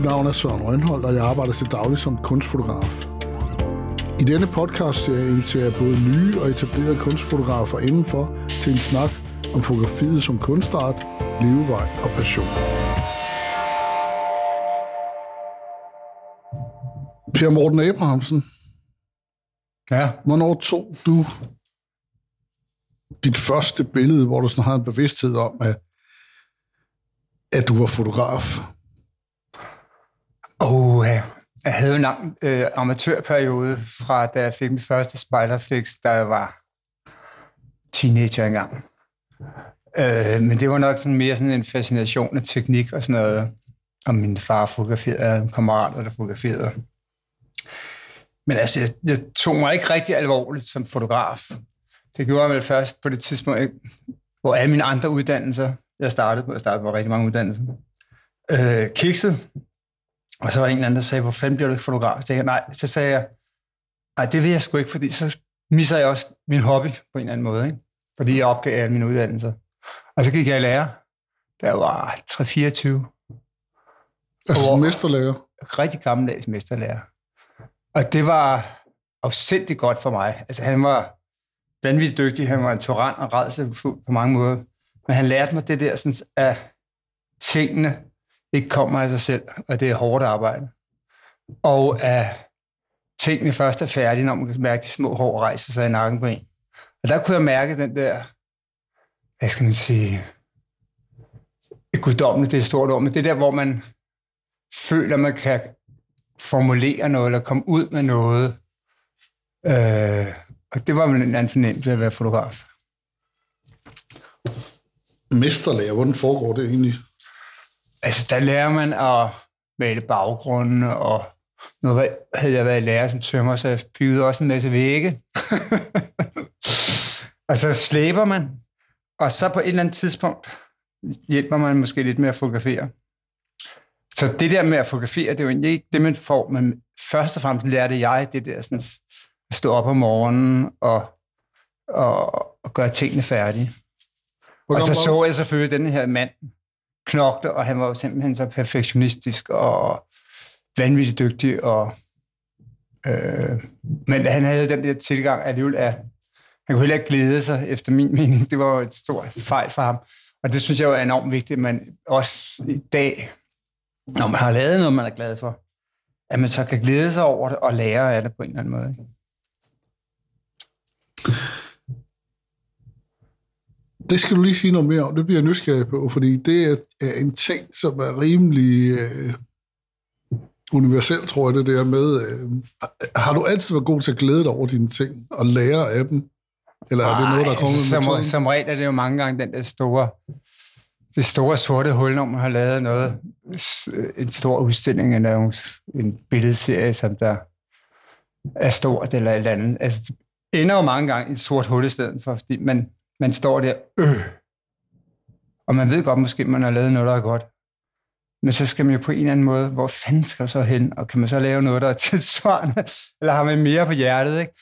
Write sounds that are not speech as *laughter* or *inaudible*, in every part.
Mit navn er Søren Rønholdt, og jeg arbejder til daglig som kunstfotograf. I denne podcast jeg inviterer jeg både nye og etablerede kunstfotografer indenfor til en snak om fotografiet som kunstart, levevej og passion. Per Morten Abrahamsen, Ja, hvornår tog du dit første billede, hvor du sådan har en bevidsthed om, at, at du var fotograf? Oh, øh, ja. jeg havde en lang øh, amatørperiode fra, da jeg fik min første Spiderflix, da jeg var teenager engang. Øh, men det var nok sådan mere sådan en fascination af teknik og sådan noget. Og min far fotograferede, en kammerat, der fotograferede. Men altså, jeg, jeg tog mig ikke rigtig alvorligt som fotograf. Det gjorde jeg vel først på det tidspunkt, ikke? hvor alle mine andre uddannelser, jeg startede på, jeg startede på rigtig mange uddannelser, øh, kiksede. Og så var der en eller anden, der sagde, hvor fanden bliver du ikke fotograf? Så, jeg, nej, så sagde jeg, nej, det vil jeg sgu ikke, fordi så misser jeg også min hobby på en eller anden måde, ikke? fordi jeg opgav alle mine uddannelser. Og så gik jeg i lære, jeg var 3-24, Altså Hvor- mesterlærer. rigtig gammeldags mesterlærer. Og det var afsindig godt for mig. Altså, han var vanvittigt dygtig. Han var en tyran og rædselfuld på mange måder. Men han lærte mig det der, sådan, at tingene ikke kommer af sig selv, og det er hårdt arbejde. Og at tingene først er færdige, når man kan mærke de små hår rejse sig i nakken på en. Og der kunne jeg mærke den der, hvad skal man sige, guddommeligt, det er et stort ord, men det der, hvor man føler, man kan formulere noget, eller komme ud med noget. Øh, og det var vel en anden fornemmelse af at være fotograf. Mesterlærer, hvordan foregår det egentlig? Altså, der lærer man at male baggrunden, og nu havde jeg været lærer som tømmer, så jeg byggede også en masse vægge. *laughs* og så slæber man, og så på et eller andet tidspunkt hjælper man måske lidt med at fotografere. Så det der med at fotografere, det er jo egentlig ikke det, man får, men først og fremmest lærte jeg det der sådan, at stå op om morgenen og, og, og gøre tingene færdige. Og så så jeg selvfølgelig den her mand knokle, og han var jo simpelthen så perfektionistisk og vanvittigt dygtig. Og, øh, men han havde den der tilgang alligevel af, han kunne heller ikke glæde sig, efter min mening. Det var jo et stort fejl for ham. Og det synes jeg jo er enormt vigtigt, at man også i dag, når man har lavet noget, man er glad for, at man så kan glæde sig over det og lære af det på en eller anden måde. ikke? Det skal du lige sige noget mere om. Det bliver jeg nysgerrig på, fordi det er en ting, som er rimelig øh, universel, tror jeg, det der med. Øh, har du altid været god til at glæde dig over dine ting og lære af dem? Eller er det noget, der er kommet altså, med som, tiden? som regel er det jo mange gange den der store, det store sorte hul, når man har lavet noget, s- en stor udstilling eller en, en billedserie, som der er stort eller et eller andet. Altså, det ender jo mange gange i et sort hul i stedet for, fordi man, man står der, øh, og man ved godt måske, at man har lavet noget, der er godt. Men så skal man jo på en eller anden måde, hvor fanden skal så hen? Og kan man så lave noget, der er *laughs* tilsvarende? Eller har man mere på hjertet, ikke?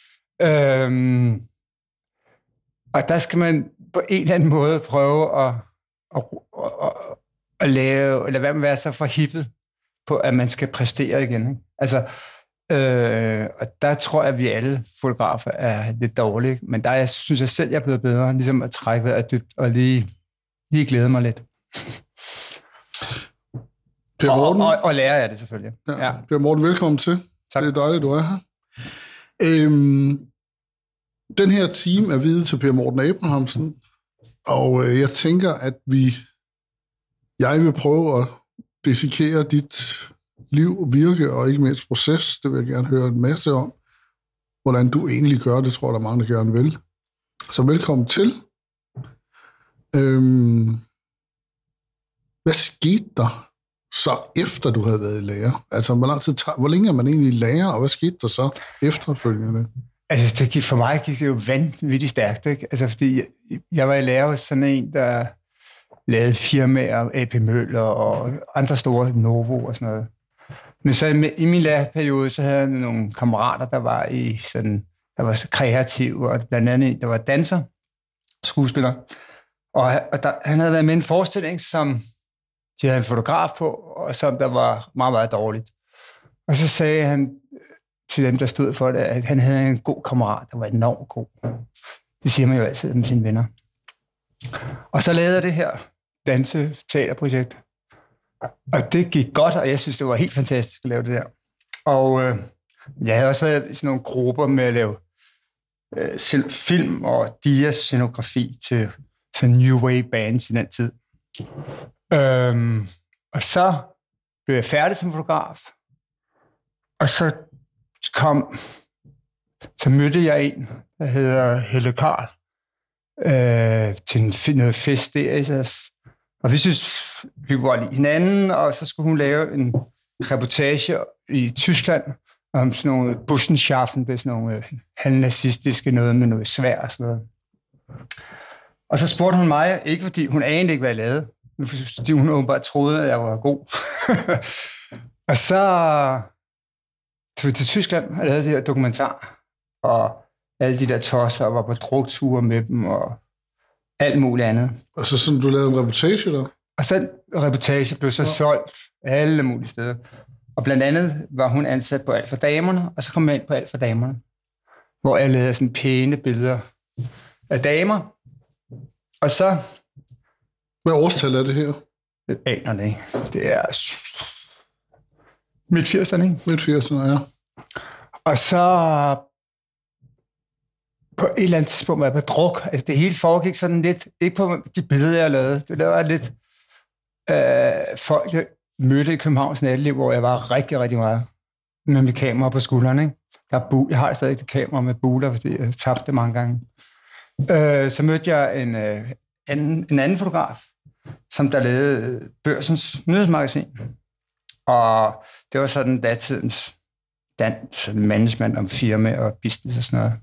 Øhm, og der skal man på en eller anden måde prøve at, at, at, at lave, eller hvad man være så forhippet på, at man skal præstere igen. Ikke? Altså, øh, og der tror jeg, at vi alle fotografer er lidt dårlige, men der jeg synes jeg selv, jeg er blevet bedre, ligesom at trække vejret dybt og lige, lige glæde mig lidt. Per Og, Morten, og, og lære af det selvfølgelig. ja. Ja. Per Morten, velkommen til. Tak. Det er dejligt, du er her. Øhm, den her team er videt til Per Morten Abrahamsen, og øh, jeg tænker, at vi, jeg vil prøve at dissekere dit liv, virke og ikke mindst proces. Det vil jeg gerne høre en masse om. Hvordan du egentlig gør det, tror jeg, der er mange, der gerne vil. Så velkommen til. Øhm, hvad skete der så efter du havde været i lærer? Altså, hvor, lang tid tager, hvor længe er man egentlig i lærer, og hvad skete der så efterfølgende? Altså, det gik, for mig gik det jo vanvittigt stærkt, ikke? Altså, fordi jeg, jeg var i lære hos sådan en, der lavede firmaer, AP Møller og andre store Novo og sådan noget. Men så i, i min lærerperiode, så havde jeg nogle kammerater, der var i sådan, der var kreative, og blandt andet en, der var danser, skuespiller. Og, og der, han havde været med i en forestilling, som de havde en fotograf på, og som der var meget, meget dårligt. Og så sagde han øh, til dem, der stod for det, at han havde en god kammerat, der var enormt god. Det siger man jo altid om sine venner. Og så lavede jeg det her danse-teaterprojekt. Og det gik godt, og jeg synes, det var helt fantastisk at lave det der. Og øh, jeg havde også været i sådan nogle grupper med at lave øh, film og diascenografi til sådan New Wave bands i den tid. Øhm, og så blev jeg færdig som fotograf, og så kom, så mødte jeg en, der hedder Helle Karl, øh, til en, noget fest der i og vi synes, vi kunne godt lide hinanden, og så skulle hun lave en reportage i Tyskland om sådan nogle Bussenschaffen, det er sådan nogle øh, halvnazistiske noget med noget svært og sådan noget. Og så spurgte hun mig, ikke fordi hun anede ikke, hvad jeg lavede, men fordi hun åbenbart troede, at jeg var god. *laughs* og så tog vi til Tyskland og lavede det her dokumentar, og alle de der tosser, og var på drukture med dem, og alt muligt andet. Og så sådan, du lavede en reportage der? Og så reportage blev så ja. solgt alle mulige steder. Og blandt andet var hun ansat på Alt for Damerne, og så kom jeg ind på Alt for Damerne, hvor jeg lavede sådan pæne billeder af damer. Og så... Hvad årstal er det her? Det aner det ikke. Det er midt 80'erne, ikke? Midt 80'erne, ja. Og så på et eller andet tidspunkt var jeg på druk. Altså det hele foregik sådan lidt, ikke på de billeder, jeg lavede. Det var lidt øh, folk, jeg mødte i Københavns natteliv, hvor jeg var rigtig, rigtig meget med mit kamera på skulderen. Ikke? Der er bu- jeg har stadig et kamera med buler, fordi jeg tabte det mange gange. Øh, så mødte jeg en, øh, anden, en anden fotograf, som der lavede Børsens nyhedsmagasin. Og det var sådan datidens dansk management om firma og business og sådan noget.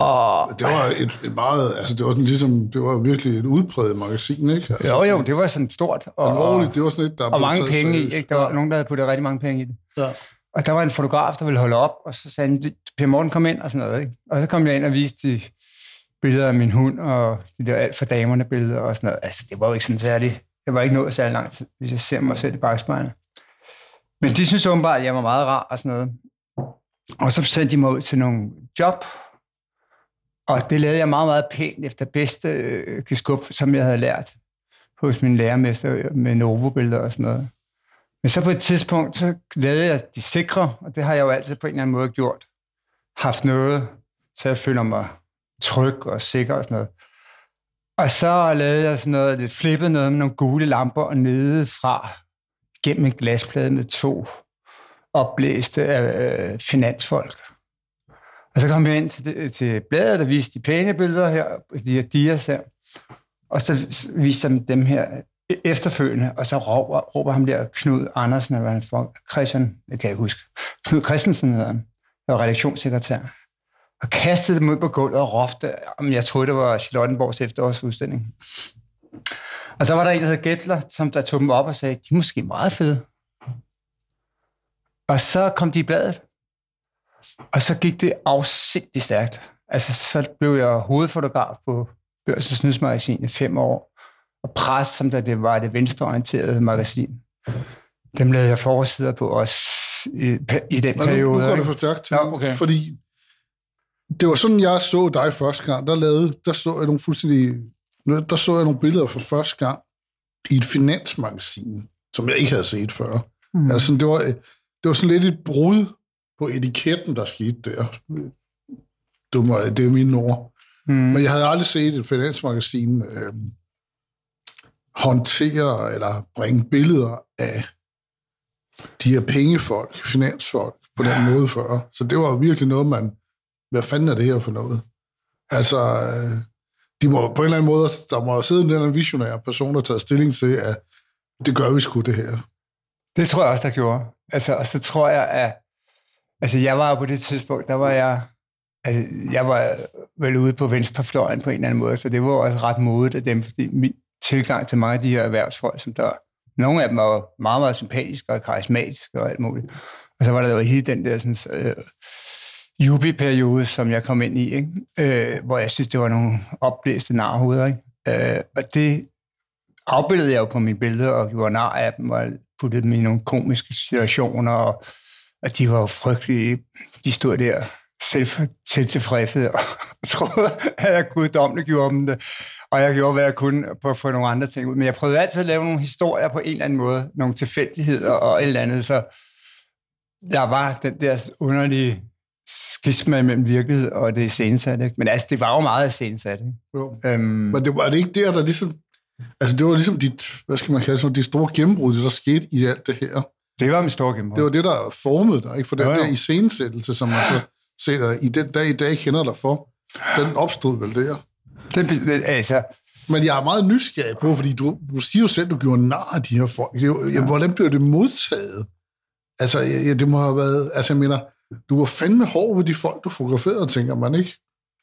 Og, det var et, et meget, altså det var sådan ligesom, det var virkelig et udpræget magasin, ikke? Altså, jo, jo, det var sådan stort. Og, alvorligt, det var sådan et, der Og mange penge i, ikke? Der var ja. nogen, der havde puttet rigtig mange penge i det. Ja. Og der var en fotograf, der ville holde op, og så sagde han, Per Morten, kom ind og sådan noget, ikke? Og så kom jeg ind og viste de billeder af min hund, og de der alt for damerne billeder og sådan noget. Altså, det var jo ikke sådan særligt, det var ikke nået særlig lang tid, hvis jeg ser mig selv i bagspejlet. Men de synes åbenbart, at jeg var meget rar og sådan noget. Og så sendte de mig ud til nogle job, og det lavede jeg meget, meget pænt efter bedste øh, skub, som jeg havde lært hos min lærermester med Novo-billeder og sådan noget. Men så på et tidspunkt, så lavede jeg de sikre, og det har jeg jo altid på en eller anden måde gjort. Haft noget, så jeg føler mig tryg og sikker og sådan noget. Og så lavede jeg sådan noget lidt flippet noget med nogle gule lamper, og nede fra gennem en glasplade med to opblæste øh, finansfolk. Og så kom jeg ind til, til bladet, der viste de pæne billeder her, de her dias her. Og så viste jeg dem her efterfølgende, og så råber, råber ham der Knud Andersen, eller hvad han Christian, det kan jeg huske. Knud Christensen hedder han. der var redaktionssekretær. Og kastede dem ud på gulvet og råbte, om jeg troede, det var Charlottenborgs efterårsudstilling. Og så var der en, der hed Gettler, som der tog dem op og sagde, de er måske meget fede. Og så kom de i bladet. Og så gik det afsindigt stærkt. Altså, så blev jeg hovedfotograf på Børsens Nyhedsmagasin i fem år. Og pres, som der det var det venstreorienterede magasin. Dem lavede jeg forsider på også i, i den Nå, periode. Nu, nu går det for stærkt til, ja, okay. fordi det var sådan, jeg så dig første gang. Der, lavede, der så jeg nogle fuldstændig... Der så jeg nogle billeder for første gang i et finansmagasin, som jeg ikke havde set før. Mm. Altså, det, var, det var sådan lidt et brud på etiketten, der skete der. Det, må, det er mine ord. Mm. Men jeg havde aldrig set et finansmagasin øh, håndtere eller bringe billeder af de her pengefolk, finansfolk, på den måde før. Så det var virkelig noget, man... Hvad fanden er det her for noget? Altså, øh, de må på en eller anden måde, der må sidde en eller anden visionær person, der tager stilling til, at det gør vi sgu det her. Det tror jeg også, der gjorde. Altså, og så tror jeg, at Altså, jeg var jo på det tidspunkt, der var jeg... Altså, jeg var vel ude på venstrefløjen på en eller anden måde, så det var også ret modigt af dem, fordi min tilgang til mange af de her erhvervsfolk, som der... Nogle af dem var meget, meget sympatiske og karismatiske og alt muligt. Og så var der jo hele den der sådan, øh, jubi-periode, som jeg kom ind i, ikke? Øh, hvor jeg synes, det var nogle opblæste narhoveder. Ikke? Øh, og det afbildede jeg jo på mine billeder og gjorde nar af dem og puttede dem i nogle komiske situationer, og, og de var jo frygtelige. De stod der selv, tilfredse og troede, at jeg guddommeligt gjorde dem det. Og jeg gjorde, hvad jeg kunne på at få nogle andre ting ud. Men jeg prøvede altid at lave nogle historier på en eller anden måde, nogle tilfældigheder og et eller andet, så der var den der underlige skisma mellem virkelighed og det iscenesatte. Ikke? Men altså, det var jo meget iscenesat. Ikke? Jo. Øhm, Men det var det ikke der, der ligesom... Altså, det var ligesom dit, hvad skal man kalde det, dit store gennembrud, det der skete i alt det her. Det var mit store gennembrud. Det var det, der formede dig, ikke? For den jo, jo. der iscenesættelse, som man så ser i den dag i dag kender dig for, den opstod vel der. Den, altså, men jeg er meget nysgerrig på, fordi du, du siger jo selv, at du gjorde nar af de her folk. Det, ja. Hvordan blev det modtaget? Altså, ja, det må have været... Altså, jeg mener, du var fandme hård ved de folk, du fotograferede, tænker man, ikke?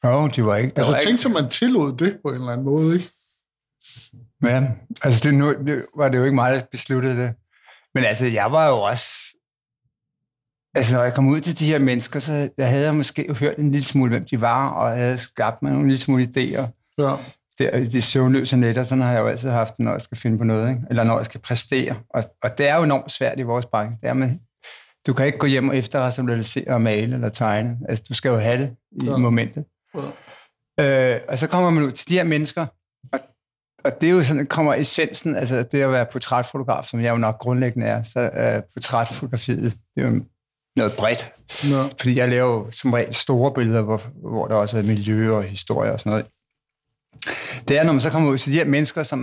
Jo, de var ikke... Altså, var tænk sig, man tillod det på en eller anden måde, ikke? Ja, altså, det, nu, det var det jo ikke mig, der besluttede det. Men altså, jeg var jo også... Altså, når jeg kom ud til de her mennesker, så jeg havde jeg måske hørt en lille smule, hvem de var, og havde skabt mig nogle lille smule idéer. Ja. Det, de søvnløse netter, sådan har jeg jo altid haft, når jeg skal finde på noget, ikke? eller når jeg skal præstere. Og, og det er jo enormt svært i vores branche. Det er, man du kan ikke gå hjem og efterrationalisere og male eller tegne. Altså, du skal jo have det i ja. momentet. Ja. Øh, og så kommer man ud til de her mennesker, og, og det er jo sådan, kommer essensen, altså det at være portrætfotograf, som jeg jo nok grundlæggende er, så er portrætfotografiet, det er jo noget bredt. Ja. Fordi jeg laver jo som regel store billeder, hvor, hvor der også er miljø og historie og sådan noget. Det er, når man så kommer ud til de her mennesker, som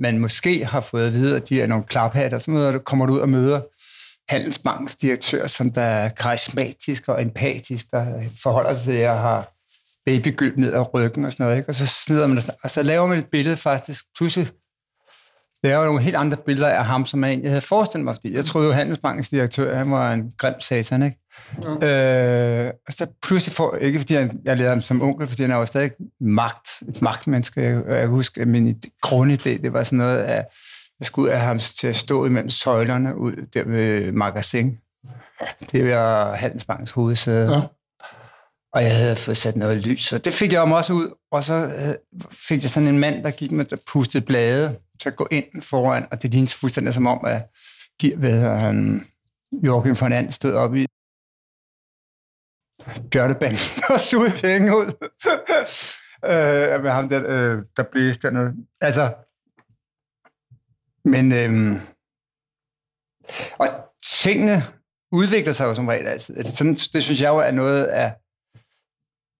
man måske har fået at vide, at de er nogle klaphatter, så møder, kommer du ud og møder Handelsbankens direktør, som der er karismatisk og empatisk, der forholder sig til, jeg har babygyld ned ad ryggen og sådan noget. Ikke? Og så snider man det, og så laver man et billede faktisk. Pludselig laver nogle helt andre billeder af ham, som jeg egentlig havde forestillet mig, fordi jeg troede jo, Handelsbankens direktør, han var en grim satan, ikke? Ja. Øh, og så pludselig får, ikke fordi jeg, jeg lavede ham som onkel, fordi han er jo stadig magt, et magtmenneske. Jeg, jeg husker, at min grundidé, det var sådan noget af, jeg skulle ud af ham til at stå imellem søjlerne ud der ved magasin. Det var Handelsbankens hovedsæde. Ja. Og jeg havde fået sat noget lys, og det fik jeg om også ud. Og så øh, fik jeg sådan en mand, der gik med der pustede blade til at gå ind foran, og det lignede fuldstændig som om, at hvad han, Joachim von And stod op i bjørnebanden *laughs* og sugede penge ud. *laughs* øh, med ham der, øh, der blev dernede. Altså, men øh, og tingene udvikler sig jo som regel altid. Det, sådan, det synes jeg jo er noget af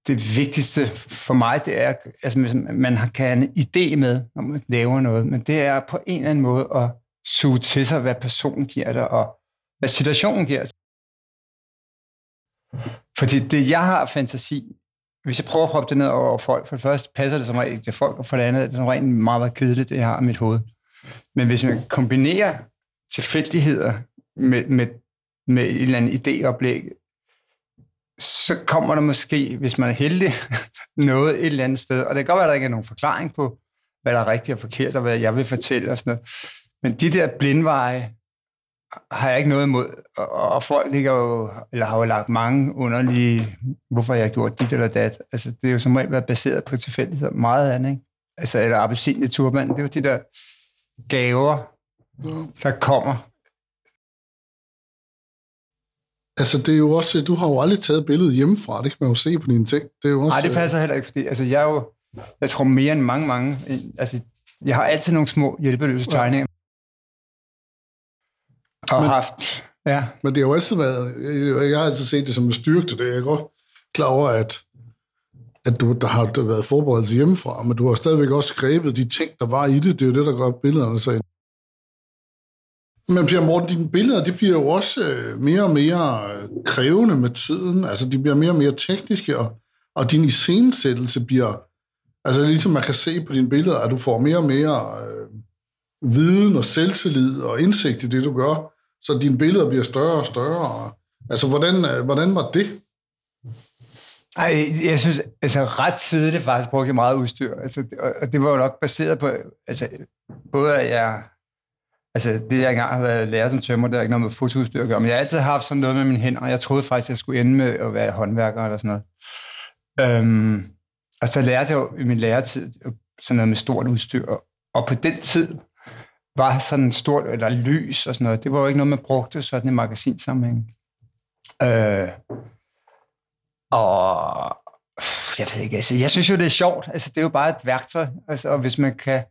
det vigtigste for mig, det er, altså man kan en idé med, når man laver noget, men det er på en eller anden måde at suge til sig, hvad personen giver dig, og hvad situationen giver dig. Fordi det, jeg har fantasi, hvis jeg prøver at proppe det ned over folk, for det første passer det som regel til folk, og for det andet er det som regel meget, meget kedeligt, det jeg har i mit hoved. Men hvis man kombinerer tilfældigheder med, med, med en eller anden idéoplæg, så kommer der måske, hvis man er heldig, *laughs* noget et eller andet sted. Og det kan godt være, at der ikke er nogen forklaring på, hvad der er rigtigt og forkert, og hvad jeg vil fortælle og sådan noget. Men de der blindveje har jeg ikke noget imod. Og, og folk ligger jo, eller har jo lagt mange underlige, hvorfor jeg har gjort dit eller dat. Altså, det er jo som regel været baseret på tilfældigheder. Meget andet, ikke? Altså, eller appelsin i turban. Det var de der gaver, der kommer. Altså, det er jo også, du har jo aldrig taget billedet hjemmefra, det kan man jo se på dine ting. Det er jo også, Nej, det passer heller ikke, fordi altså, jeg er jo, jeg tror mere end mange, mange, altså, jeg har altid nogle små hjælpeløse tegninger. Og men, haft, ja. Men det har jo altid været, jeg har altid set det som en styrke til det. Jeg er godt klar over, at at du, der har været forberedelse hjemmefra, men du har stadigvæk også grebet de ting, der var i det. Det er jo det, der gør billederne så men bliver Morten, dine billeder, de bliver jo også øh, mere og mere krævende med tiden. Altså, de bliver mere og mere tekniske, og, og din iscenesættelse bliver... Altså, ligesom man kan se på dine billeder, at du får mere og mere øh, viden og selvtillid og indsigt i det, du gør. Så dine billeder bliver større og større. Altså, hvordan, øh, hvordan var det? Ej, jeg synes, altså ret tidligt faktisk brugte jeg meget udstyr. Altså, og det var jo nok baseret på, altså, både at jeg, altså det jeg engang har været lærer som tømmer, det er ikke noget med fotoudstyr at gøre, men jeg har altid haft sådan noget med mine hænder, og jeg troede faktisk, at jeg skulle ende med at være håndværker eller sådan noget. Øhm, og så lærte jeg jo i min læretid sådan noget med stort udstyr, og på den tid, var sådan stort, eller lys og sådan noget. Det var jo ikke noget, man brugte sådan i magasinsammenhæng. Øh, og jeg ved ikke, altså, jeg synes jo, det er sjovt. Altså, det er jo bare et værktøj. Altså, og hvis man kan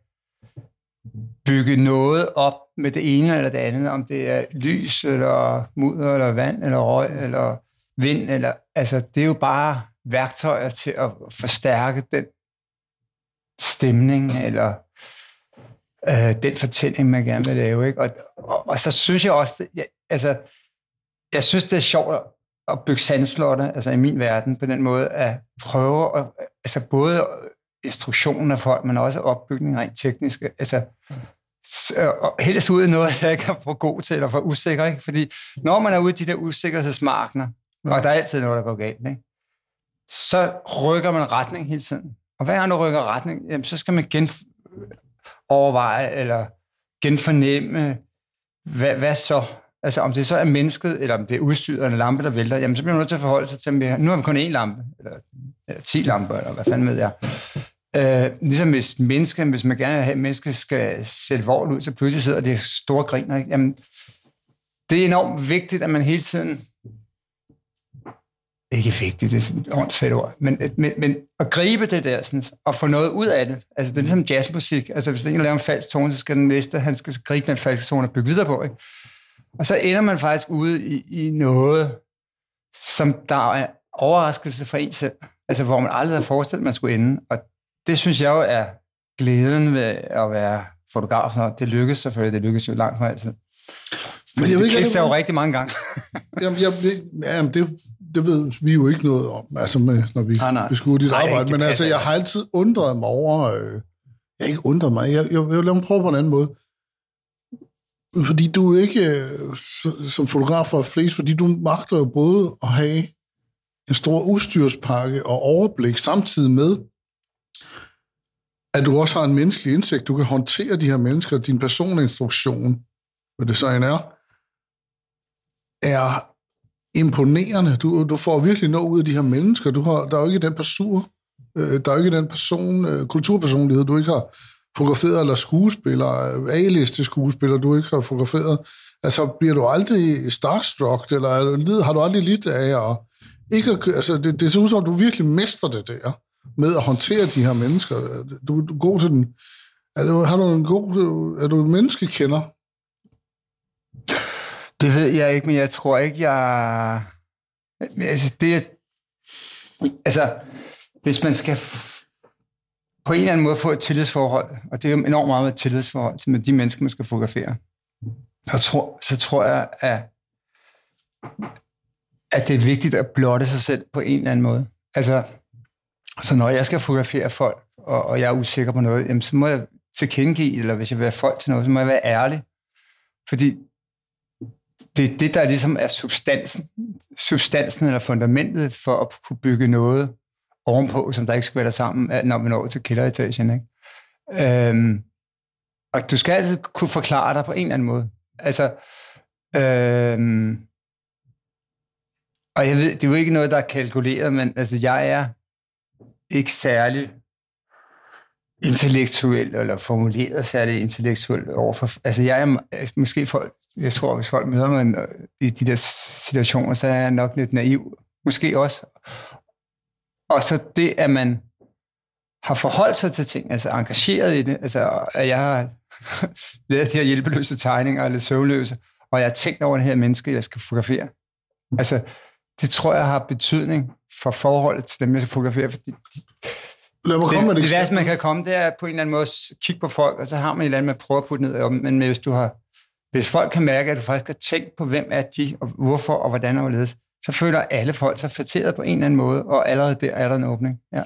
bygge noget op med det ene eller det andet, om det er lys, eller mudder, eller vand, eller røg, eller vind, eller, altså, det er jo bare værktøjer til at forstærke den stemning, eller øh, den fortælling, man gerne vil lave. Ikke? Og, og, og så synes jeg også, jeg, altså, jeg synes, det er sjovt at bygge sandslotte, altså i min verden, på den måde, at prøve at, altså både instruktionen af folk, men også opbygningen rent teknisk, altså og helst ud i noget, *laughs* jeg ikke er for god til, eller for usikker, ikke? Fordi når man er ude i de der usikkerhedsmarkner, ja. og der er altid noget, der går galt, ikke? så rykker man retning hele tiden. Og hver gang du rykker retning, jamen, så skal man gen overveje, eller genfornemme, hvad, hvad så? Altså om det så er mennesket, eller om det er udstyret eller lampe, der vælter, jamen så bliver man nødt til at forholde sig til, at nu har vi kun én lampe, eller, eller ti lamper, eller hvad fanden ved jeg. Øh, ligesom hvis mennesker, hvis man gerne vil have, at mennesker skal sætte vold ud, så pludselig sidder det store griner. Ikke? Jamen, det er enormt vigtigt, at man hele tiden ikke vigtigt, det er sådan et åndssvagt ord, men, men, men at gribe det der, sådan, og få noget ud af det. Altså, det er ligesom jazzmusik. Altså, hvis en laver en falsk tone, så skal den næste, han skal gribe den falske tone og bygge videre på. Ikke? Og så ender man faktisk ude i, i noget, som der er overraskelse for en selv. Altså, hvor man aldrig havde forestillet, at man skulle ende. Og det synes jeg jo er glæden ved at være fotograf. Når det lykkes selvfølgelig, det lykkes jo langt fra altid. Men jeg det ved ikke, jo rigtig mange gange. *laughs* jamen, jeg, jamen, det, det ved vi jo ikke noget om, altså med, når vi nej, beskuer dit nej, arbejde. Men altså, jeg har altid undret mig over... Øh, jeg ikke undret mig, jeg, jeg, jeg vil lade mig prøve på en anden måde. Fordi du er ikke øh, som fotograf for flest, fordi du magter jo både at have en stor udstyrspakke og overblik, samtidig med, at du også har en menneskelig indsigt. Du kan håndtere de her mennesker. Din personinstruktion, hvad det så end er, er imponerende. Du, du får virkelig noget ud af de her mennesker. Du har, der er jo ikke den person, øh, der er jo ikke den person, øh, kulturpersonlighed, du ikke har fotograferet, eller skuespiller, øh, A-liste skuespiller, du ikke har fotograferet. Altså, bliver du aldrig starstruck, eller har du aldrig lidt af, og ikke at, altså, det, det ser ud som, at du virkelig mester det der, med at håndtere de her mennesker. Du, du er god til den. Er du, har du en god, er du en menneskekender? Det ved jeg ikke, men jeg tror ikke, jeg... Altså, det Altså, hvis man skal på en eller anden måde få et tillidsforhold, og det er jo enormt meget med et tillidsforhold til de mennesker, man skal fotografere, så tror, så tror jeg, at, at det er vigtigt at blotte sig selv på en eller anden måde. Altså, så når jeg skal fotografere folk, og, og jeg er usikker på noget, jamen, så må jeg tilkendegive, eller hvis jeg vil have folk til noget, så må jeg være ærlig. Fordi det er det, der ligesom er substansen, substansen eller fundamentet for at kunne bygge noget ovenpå, som der ikke skal være der sammen, når vi når til kælderetagen. Ikke? Øhm, og du skal altid kunne forklare dig på en eller anden måde. Altså, øhm, og jeg ved, det er jo ikke noget, der er kalkuleret, men altså, jeg er ikke særlig intellektuel, eller formuleret særlig intellektuel overfor... Altså, jeg er altså måske folk, jeg tror, hvis folk møder mig i de der situationer, så er jeg nok lidt naiv. Måske også. Og så det, at man har forholdt sig til ting, altså engageret i det, altså at jeg har *laughs* lavet de her hjælpeløse tegninger, eller søvnløse, og jeg har tænkt over den her menneske, jeg skal fotografere. Altså, det tror jeg har betydning for forholdet til dem, jeg skal fotografere, fordi de, Lad mig komme det, med det værste, man kan komme, det er på en eller anden måde at kigge på folk, og så har man et eller andet med at prøve at putte ned om, men hvis du har hvis folk kan mærke, at du faktisk har tænkt på, hvem er de, og hvorfor, og hvordan og hvorledes, så føler alle folk sig fatteret på en eller anden måde, og allerede der er der en åbning. Ja.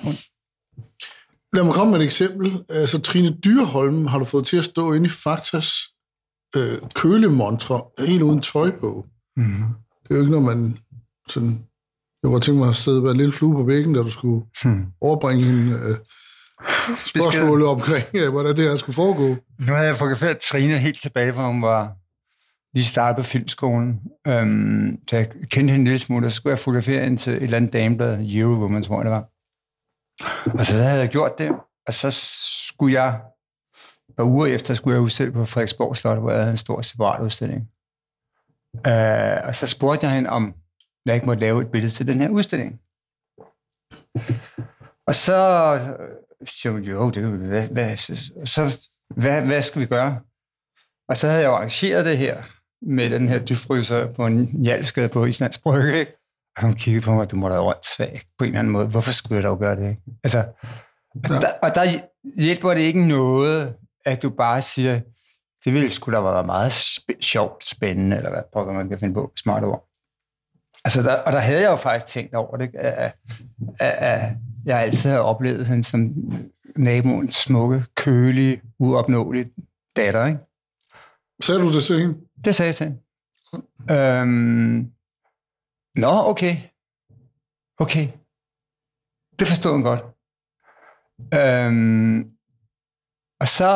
Lad mig komme med et eksempel. Altså, Trine Dyrholm har du fået til at stå inde i Faktas øh, kølemontre, helt uden tøj på. Mm-hmm. Det er jo ikke, når man sådan... Jeg kunne tænke mig at sidde med en lille flue på væggen, da du skulle hmm. overbringe en øh, *laughs* spørgsmål omkring, øh, hvordan det her skulle foregå. Nu har jeg fotograferet Trine helt tilbage, hvor hun var lige startet på filmskolen. Øhm, så jeg kendte hende en lille smule, og så skulle jeg fotografere hende til et eller andet dameblad, Eurowoman, tror jeg det var. Og så havde jeg gjort det, og så skulle jeg par uger efter skulle jeg udstille på Frederiksborg Slot, hvor jeg havde en stor separat udstilling. Øh, og så spurgte jeg hende, om jeg ikke måtte lave et billede til den her udstilling. Og så øh, siger hun, jo, det kan vi, hvad, hvad, så, hvad, hvad skal vi gøre? Og så havde jeg jo arrangeret det her med den her dybfryser på en jalskade på Islands Brygge, ikke? Og hun kiggede på mig, du må da være svag på en eller anden måde. Hvorfor skulle jeg dog gøre det? Ikke? Altså, ja. der, og der hjælper det ikke noget, at du bare siger, det ville sgu da være meget sp- sjovt, spændende, eller hvad pokker man kan finde på, smart ord. Altså, der, og der havde jeg jo faktisk tænkt over det, at, at, at jeg altid har oplevet hende som naboens smukke, kølige, uopnåelige datter, ikke? Sagde du det til hende? Det sagde jeg til hende. Øhm, nå, okay. Okay. Det forstod hun godt. Øhm, og så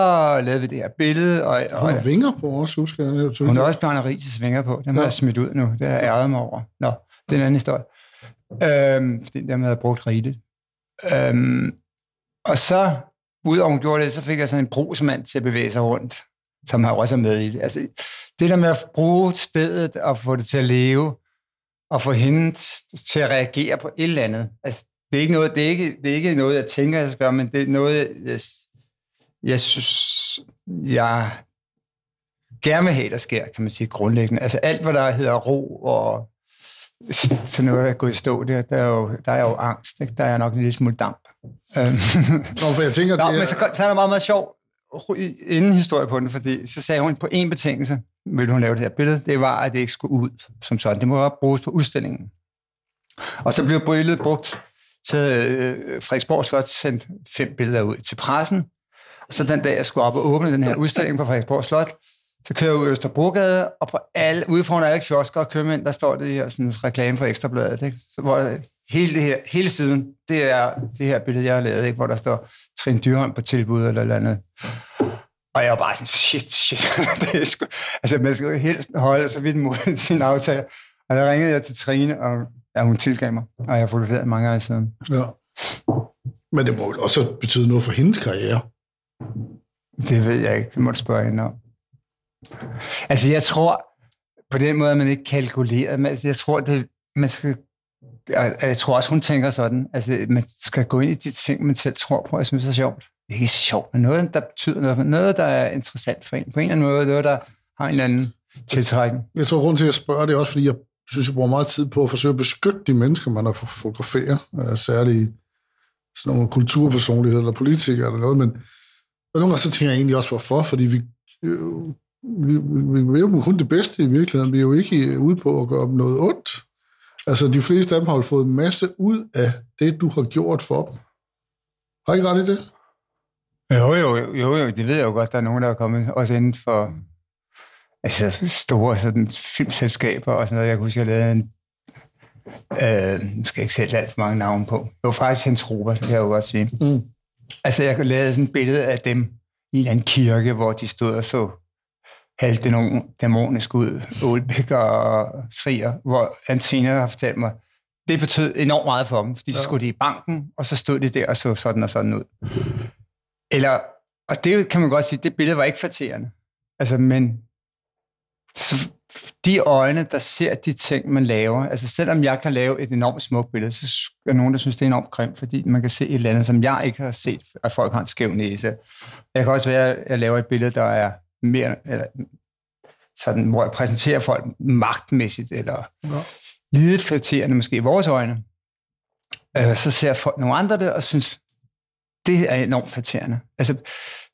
lavede vi det her billede. Og, og, hun har vinger på også, husker jeg. Hun har også Bjarne Rises vinger på. Den har jeg smidt ud nu. Det har jeg ærget mig over. Nå, det er en anden historie. Øhm, den der med at brugt rigeligt. Øhm, og så, udover hun gjorde det, så fik jeg sådan en brugsmand til at bevæge sig rundt, som har også med i det. Altså, det der med at bruge stedet og få det til at leve, og få hende til at reagere på et eller andet. Altså, det er ikke noget, det er ikke, det er ikke noget jeg tænker, jeg skal gøre, men det er noget, jeg, jeg synes, jeg gerne vil have, der sker, kan man sige, grundlæggende. Altså alt, hvad der hedder ro og *laughs* så noget, der er gået i stå, der, der, er jo, der er jo angst. Ikke? Der er nok en lille smule damp. Øhm. *laughs* Nå, for jeg tænker, Nå, det er... men så, så er der meget, meget sjov inden historie på den, fordi så sagde hun på en betingelse, ville hun lave det her billede, det var, at det ikke skulle ud som sådan. Det må godt bruges på udstillingen. Og så blev billedet brugt, så øh, Frederiksborg Slot sendte fem billeder ud til pressen, og så den dag, jeg skulle op og åbne den her udstilling på Frederiksborg Slot, så kører jeg ud i Østerbrogade, og på alle, ude foran alle kiosker og købmænd, der står det her øh, sådan, reklame for Ekstrabladet, ikke? Så, hvor hele, det her, hele siden, det er det her billede, jeg har lavet, ikke? hvor der står Trine Dyrholm på tilbud eller eller andet. Og jeg var bare sådan, shit, shit. *laughs* det er sgu... Altså, man skal jo helst holde så vidt mod sin aftale. Og der ringede jeg til Trine, og ja, hun tilgav mig, og jeg har fotograferet mange gange siden. Ja. Men det må også betyde noget for hendes karriere. Det ved jeg ikke. Det må du spørge hende om. Altså, jeg tror, på den måde, at man ikke kalkulerer, men altså, jeg tror, det, man skal jeg, jeg tror også, hun tænker sådan. Altså, man skal gå ind i de ting, man selv tror på, og synes er sjovt. Det er ikke sjovt, men noget, der betyder noget. Noget, der er interessant for en. På en eller anden måde. Noget, der har en eller anden tiltrækning. Jeg tror, grund til, at jeg spørger, det er også, fordi jeg synes, jeg bruger meget tid på at forsøge at beskytte de mennesker, man har fotograferet. Øh, særligt sådan nogle kulturpersonligheder eller politikere eller noget. Men og nogle gange så tænker jeg egentlig også, hvorfor. Fordi vi, øh, vi, vi, vi er jo kun det bedste i virkeligheden. Vi er jo ikke ude på at gøre noget ondt. Altså, de fleste af dem har jo fået en masse ud af det, du har gjort for dem. Har I ikke ret i det? Jo, jo, jo, jo, det ved jeg jo godt. Der er nogen, der er kommet også inden for altså, store sådan, filmselskaber og sådan noget. Jeg kunne huske, jeg lavede en Øh, nu skal jeg ikke sætte alt for mange navne på. Det var faktisk Hans Robert, det kan jeg jo godt sige. Mm. Altså, jeg lavede sådan et billede af dem i en anden kirke, hvor de stod og så halte nogle dæmonisk ud, Olbæk og Srier, hvor han senere har fortalt mig, det betød enormt meget for dem, fordi så skulle de i banken, og så stod de der og så sådan og sådan ud. Eller, og det kan man godt sige, det billede var ikke forterende. Altså, men så de øjne, der ser de ting, man laver, altså selvom jeg kan lave et enormt smukt billede, så er nogen, der synes, det er enormt grimt, fordi man kan se et eller andet, som jeg ikke har set, at folk har en skæv næse. Jeg kan også være, at jeg laver et billede, der er mere, eller, sådan, hvor jeg præsenterer folk magtmæssigt, eller ja. lidet flatterende måske i vores øjne. Øh, så ser folk nogle andre det, og synes, det er enormt flatterende. Altså,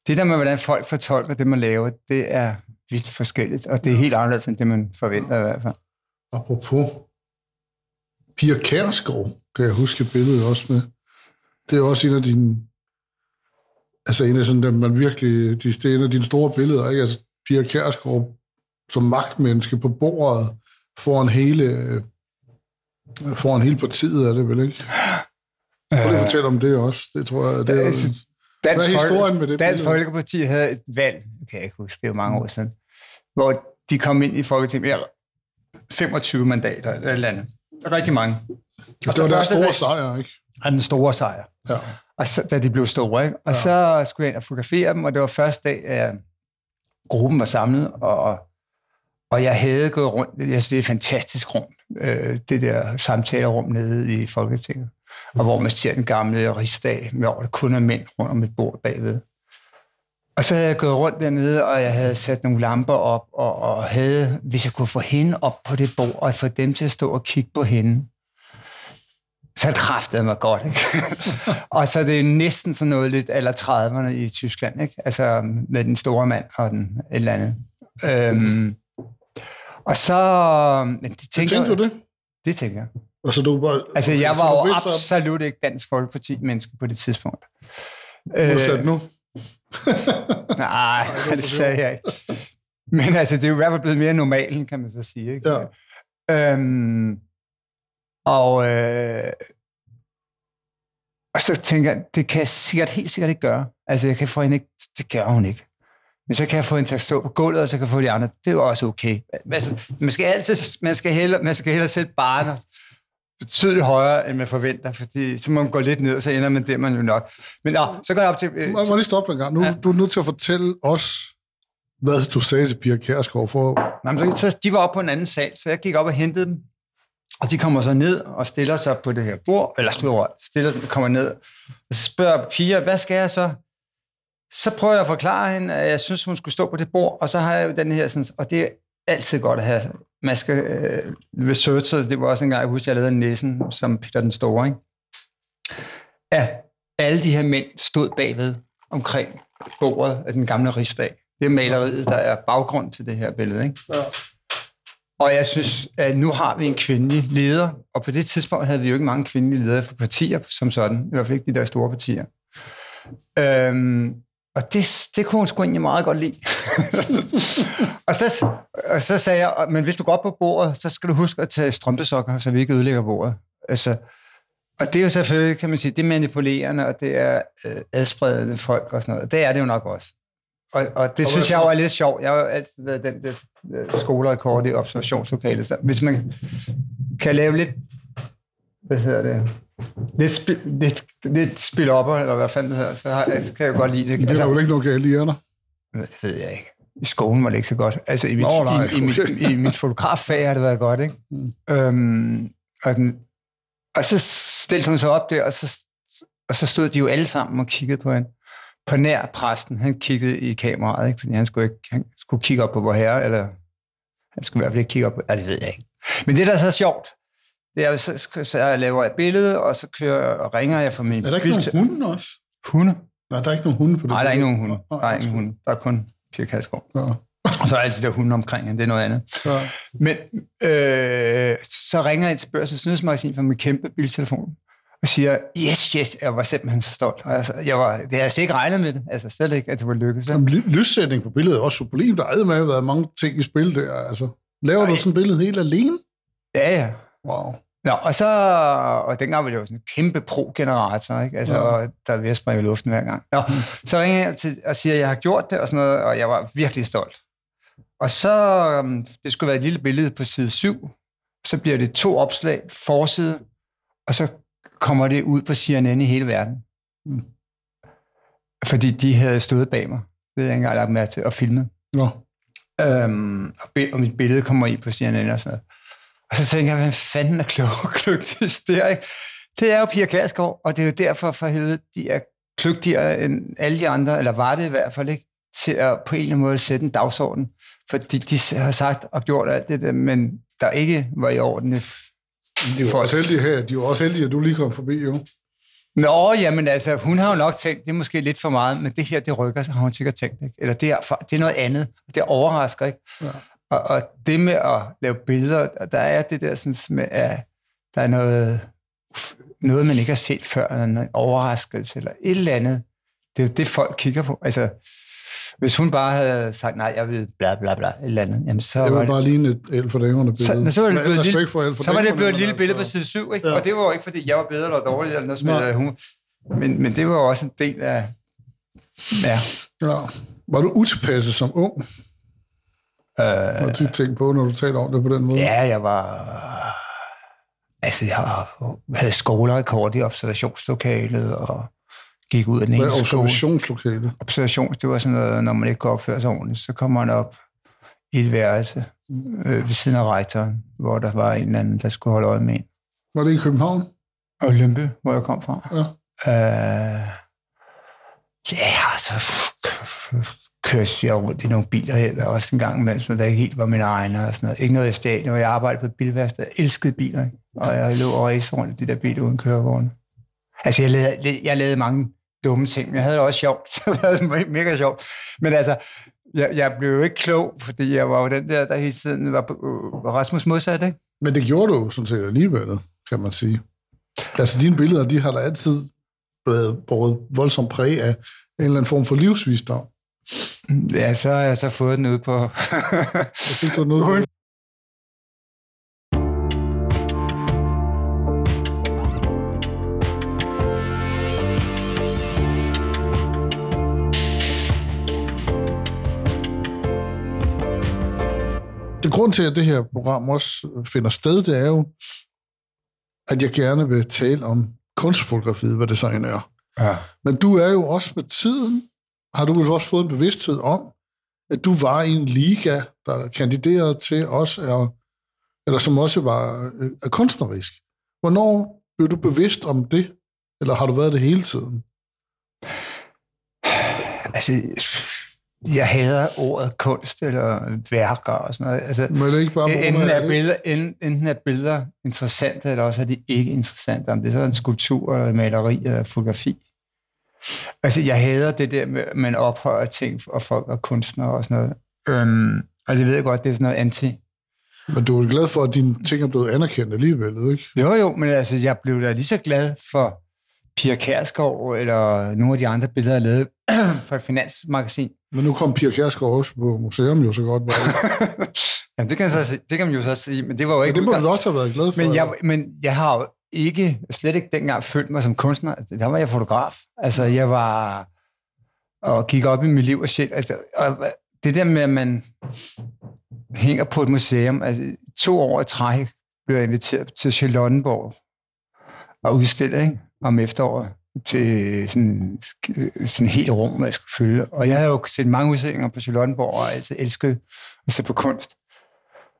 det der med, hvordan folk fortolker det, man laver, det er vidt forskelligt, og det er helt anderledes end det, man forventer i hvert fald. Apropos Pia Kærsgaard, kan jeg huske billedet også med. Det er også en af dine, altså en af sådan, dem, man virkelig, det er en af dine store billeder, ikke? Altså Pia Kærsgaard som magtmenneske på bordet foran hele, foran hele partiet, er det vel ikke? Prøv lige fortælle om det også. Det tror jeg, det er, altså, Dansk, Hvad er historien med det? Dansk Folkeparti havde et valg, kan jeg ikke huske, det er jo mange år siden, hvor de kom ind i Folketinget med 25 mandater eller andet. Rigtig mange. Og det var deres store sejr, ikke? Ja, den store sejr. Ja. og så, da de blev store. Ikke? Og ja. så skulle jeg ind og fotografere dem, og det var første dag, at gruppen var samlet, og, og jeg havde gået rundt. Jeg synes, det er et fantastisk rum, øh, det der samtalerum nede i Folketinget, og hvor man ser den gamle rigsdag, der kun er mænd rundt om et bord bagved. Og så havde jeg gået rundt dernede, og jeg havde sat nogle lamper op, og, og havde, hvis jeg kunne få hende op på det bord, og få dem til at stå og kigge på hende, så kræftede mig godt. Ikke? *laughs* og så det er næsten sådan noget lidt eller 30'erne i Tyskland, ikke? altså med den store mand og den et eller andet. Øhm, og så... Men det tænker, tænkte du det? Det tænker jeg. Altså, du bare, altså, jeg var jo absolut ikke Dansk Folkeparti-menneske på det tidspunkt. Modsat øh, nu? *laughs* nej, det sagde jeg ikke. Men altså, det er jo i hvert fald blevet mere normalt, kan man så sige. Ikke? Ja. Øhm, og, øh, og så tænker jeg, det kan jeg sikkert, helt sikkert ikke gøre. Altså, jeg kan få hende ikke, det gør hun ikke. Men så kan jeg få hende til at stå på gulvet, og så kan jeg få de andre. Det er jo også okay. Altså, man skal altid, man skal hellere, man skal hellere sætte barnet betydeligt højere, end man forventer, fordi så må man gå lidt ned, og så ender man det, man jo nok. Men nå, så går jeg op til... Øh, må, må lige stoppe en gang. Nu ja. du er nødt til at fortælle os, hvad du sagde til Pia Kjærsgaard for... Nej, men så, så, de var oppe på en anden sal, så jeg gik op og hentede dem, og de kommer så ned og stiller sig på det her bord, eller stiller, stiller, kommer ned, og så spørger Pia, hvad skal jeg så? Så prøver jeg at forklare hende, at jeg synes, hun skulle stå på det bord, og så har jeg den her, sådan, og det altid godt at have man skal øh, researche, det var også en gang, jeg husker, jeg lavede Nissen, som Peter den Store, ikke? Ja, alle de her mænd stod bagved omkring bordet af den gamle rigsdag. Det er maleriet, der er baggrund til det her billede, ikke? Ja. Og jeg synes, at nu har vi en kvindelig leder, og på det tidspunkt havde vi jo ikke mange kvindelige ledere for partier som sådan, i hvert fald ikke de der store partier. Øhm, og det, det kunne hun sgu egentlig meget godt lide. *laughs* og, så, og så sagde jeg, men hvis du går op på bordet, så skal du huske at tage strømpesokker, så vi ikke ødelægger bordet. Altså, og det er jo selvfølgelig, kan man sige, det er manipulerende, og det er øh, adspredende folk og sådan noget. Det er det jo nok også. Og, og det og synes jeg jo er lidt sjovt. Jeg har jo altid været den der skolerekord i observationslokalet. Så hvis man kan lave lidt, hvad hedder det, lidt, spil, lidt, lidt spil op, eller hvad fanden det hedder, så, har, så kan jeg godt lide det. Det er altså, jo ikke noget galt i dig. Det ved jeg ikke. I skolen var det ikke så godt. Altså i mit, Nå, nej, i, i, mit, i mit fotograffag har det været godt, ikke? Mm. Øhm, og, den, og så stillede hun sig op der, og så, og så stod de jo alle sammen og kiggede på hende. På nær præsten, han kiggede i kameraet, ikke? fordi han skulle, ikke, han skulle kigge op på vor herre, eller han skulle i hvert fald ikke kigge op på, altså, det ved jeg ikke. Men det, der er så sjovt, det er, så, så jeg laver et billede, og så kører og ringer jeg for min Er der ikke nogen hunde også? Hunde? Nej, der er ikke nogen hunde på det. Nej, der er ikke nogen hunde. Der er ingen hunde. Der er kun Pia Kasgaard. Ja. Og så er alle de der hunde omkring hende, det er noget andet. Ja. Men øh, så ringer jeg til Børsens Snydsmagasin fra min kæmpe biltelefon og siger, yes, yes, jeg var simpelthen så stolt. Altså, jeg var, det havde jeg ikke regnet med det, altså slet ikke, at det var lykkedes. Jamen, lyssætning på billedet er også sublimt. Der er med været mange ting i spil der. Altså, laver Ej. du sådan et billede helt alene? Ja, ja. Wow. Nå, og så, og dengang var det jo sådan en kæmpe pro-generator, ikke? Altså, ja. der er ved at springe i luften hver gang. Nå, mm. så ringer jeg til og siger, at jeg har gjort det og sådan noget, og jeg var virkelig stolt. Og så, um, det skulle være et lille billede på side 7, så bliver det to opslag, forside, og så kommer det ud på CNN i hele verden. Mm. Fordi de havde stået bag mig, det havde jeg ikke engang lagt mærke til, og filmet. Ja. Øhm, og, og mit billede kommer i på CNN og sådan noget. Og så tænker jeg, hvad fanden er klog og kløgtigst der, ikke? Det er jo Pia Kærsgaard, og det er jo derfor for helvede, de er kløgtigere end alle de andre, eller var det i hvert fald ikke, til at på en eller anden måde sætte en dagsorden. Fordi de har sagt og gjort alt det der, men der ikke var i orden. De var også heldige her. De var også heldige, at du lige kom forbi, jo. Nå, jamen altså, hun har jo nok tænkt, det er måske lidt for meget, men det her, det rykker, så har hun sikkert tænkt, ikke? Eller det er, det er noget andet. Det overrasker, ikke? Ja. Og, og det med at lave billeder, der er det der sådan med, at der er noget, noget man ikke har set før, eller en overraskelse, eller et eller andet. Det er jo det, folk kigger på. Altså, hvis hun bare havde sagt, nej, jeg vil bla bla bla, et eller andet, jamen så det var, var bare lige et el for billede. Så, så, var det blevet lille, så var det blevet et lille billede på side 7, ikke? Ja. og det var jo ikke, fordi jeg var bedre eller dårligere, eller noget som hun. Men, men det var jo også en del af... Ja. ja. Var du utilpasset som ung? Øh, har tit tænkt på, når du taler om det på den måde? Ja, jeg var... Altså, jeg havde skolerekord i observationslokalet, og gik ud af den Hvad ene er skole. observationslokalet? Observation, det var sådan noget, når man ikke kan opføre sig ordentligt, så kommer man op i et værelse øh, ved siden af rektoren, hvor der var en eller anden, der skulle holde øje med en. Var det i København? Og Lømpe, hvor jeg kom fra. Ja. Øh, ja, så kørte jeg rundt i nogle biler her, også en gang imellem, så der ikke helt var min egen og sådan noget. Ikke noget i stadion, jeg arbejdede på et bilværksted. Jeg elskede biler, ikke? og jeg lå og race rundt i de der biler uden kørevogne. Altså, jeg lavede, jeg lavede mange dumme ting, men jeg havde det også sjovt. jeg *laughs* havde det mega sjovt. Men altså, jeg, jeg blev jo ikke klog, fordi jeg var jo den der, der hele tiden var, øh, var Rasmus modsat, ikke? Men det gjorde du sådan set alligevel, kan man sige. Altså, dine billeder, de har da altid været båret voldsomt præg af en eller anden form for livsvisdom. Ja, så har jeg så fået den ud på... Jeg fik du noget Uden- Det grund til, at det her program også finder sted, det er jo, at jeg gerne vil tale om kunstfotografiet, hvad det så end er. ja. Men du er jo også med tiden, har du vel også fået en bevidsthed om, at du var i en liga, der kandiderede til os, er, eller som også var øh, er kunstnerisk. Hvornår blev du bevidst om det? Eller har du været det hele tiden? Altså, jeg hader ordet kunst eller værker og sådan noget. Altså, Men det er ikke bare enten, er det? billeder, enten er billeder interessante, eller også er de ikke interessante. Om det er så en skulptur, eller maleri, eller fotografi. Altså, jeg hader det der med, at man ophøjer ting, og folk er kunstnere og sådan noget. Øhm, og det ved jeg godt, det er sådan noget anti. Men du er glad for, at dine ting er blevet anerkendt alligevel, ikke? Jo, jo, men altså, jeg blev da lige så glad for Pia Kærsgaard, eller nogle af de andre billeder, jeg lavede *clears throat* for et finansmagasin. Men nu kom Pia Kjærsgaard også på museum jo så godt. Var det. *laughs* Jamen, det kan, så, det kan man jo så sige, men det var jo Men ikke... det må udgang- du også have været glad for. Men jeg, men jeg har jo ikke, slet ikke dengang følt mig som kunstner. Der var jeg fotograf. Altså, jeg var og gik op i mit liv og shit. Altså, og det der med, at man hænger på et museum, altså to år i træk blev jeg inviteret til Charlottenborg og udstillet ikke? Om efteråret til sådan, sådan et helt rum, hvor jeg skulle fylde. Og jeg havde jo set mange udstillinger på Charlottenborg, og altid elsket at se på kunst.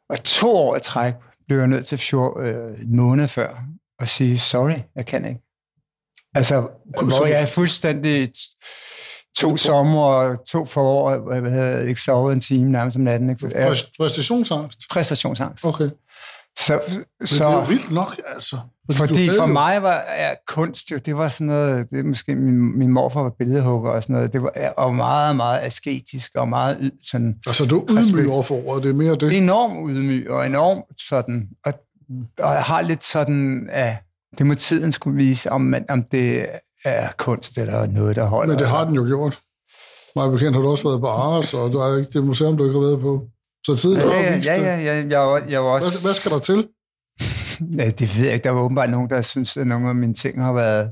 Og to år i træk blev jeg nødt til fjord, øh, en måned før at sige, sorry, jeg kan ikke. Altså, hvor jeg er fuldstændig to sommer og to forår, hvor jeg havde ikke sovet en time nærmest om natten. Ikke? Præst- Præstationsangst? Præstationsangst. Okay. Så, Men det er så vildt nok, altså. fordi havde for mig var ja, kunst jo, det var sådan noget, det er måske min, min morfar var billedhugger og sådan noget, det var og meget, meget asketisk og meget sådan Altså, du er ydmyg over for ordet, det er mere det. enormt ydmyg og enormt sådan, og, og jeg har lidt sådan, at det må tiden skulle vise, om, man, om det er kunst eller noget, der holder. Men det har den jo gjort. Mig bekendt har du også været på Ares, og du er ikke det museum, du ikke har været på. Så tiden Ja, har ja, vist ja, det. ja, ja, jeg, var, jeg var også... Hvad, hvad skal der til? *laughs* Ja, det ved jeg ikke. Der var åbenbart nogen, der synes, at nogle af mine ting har været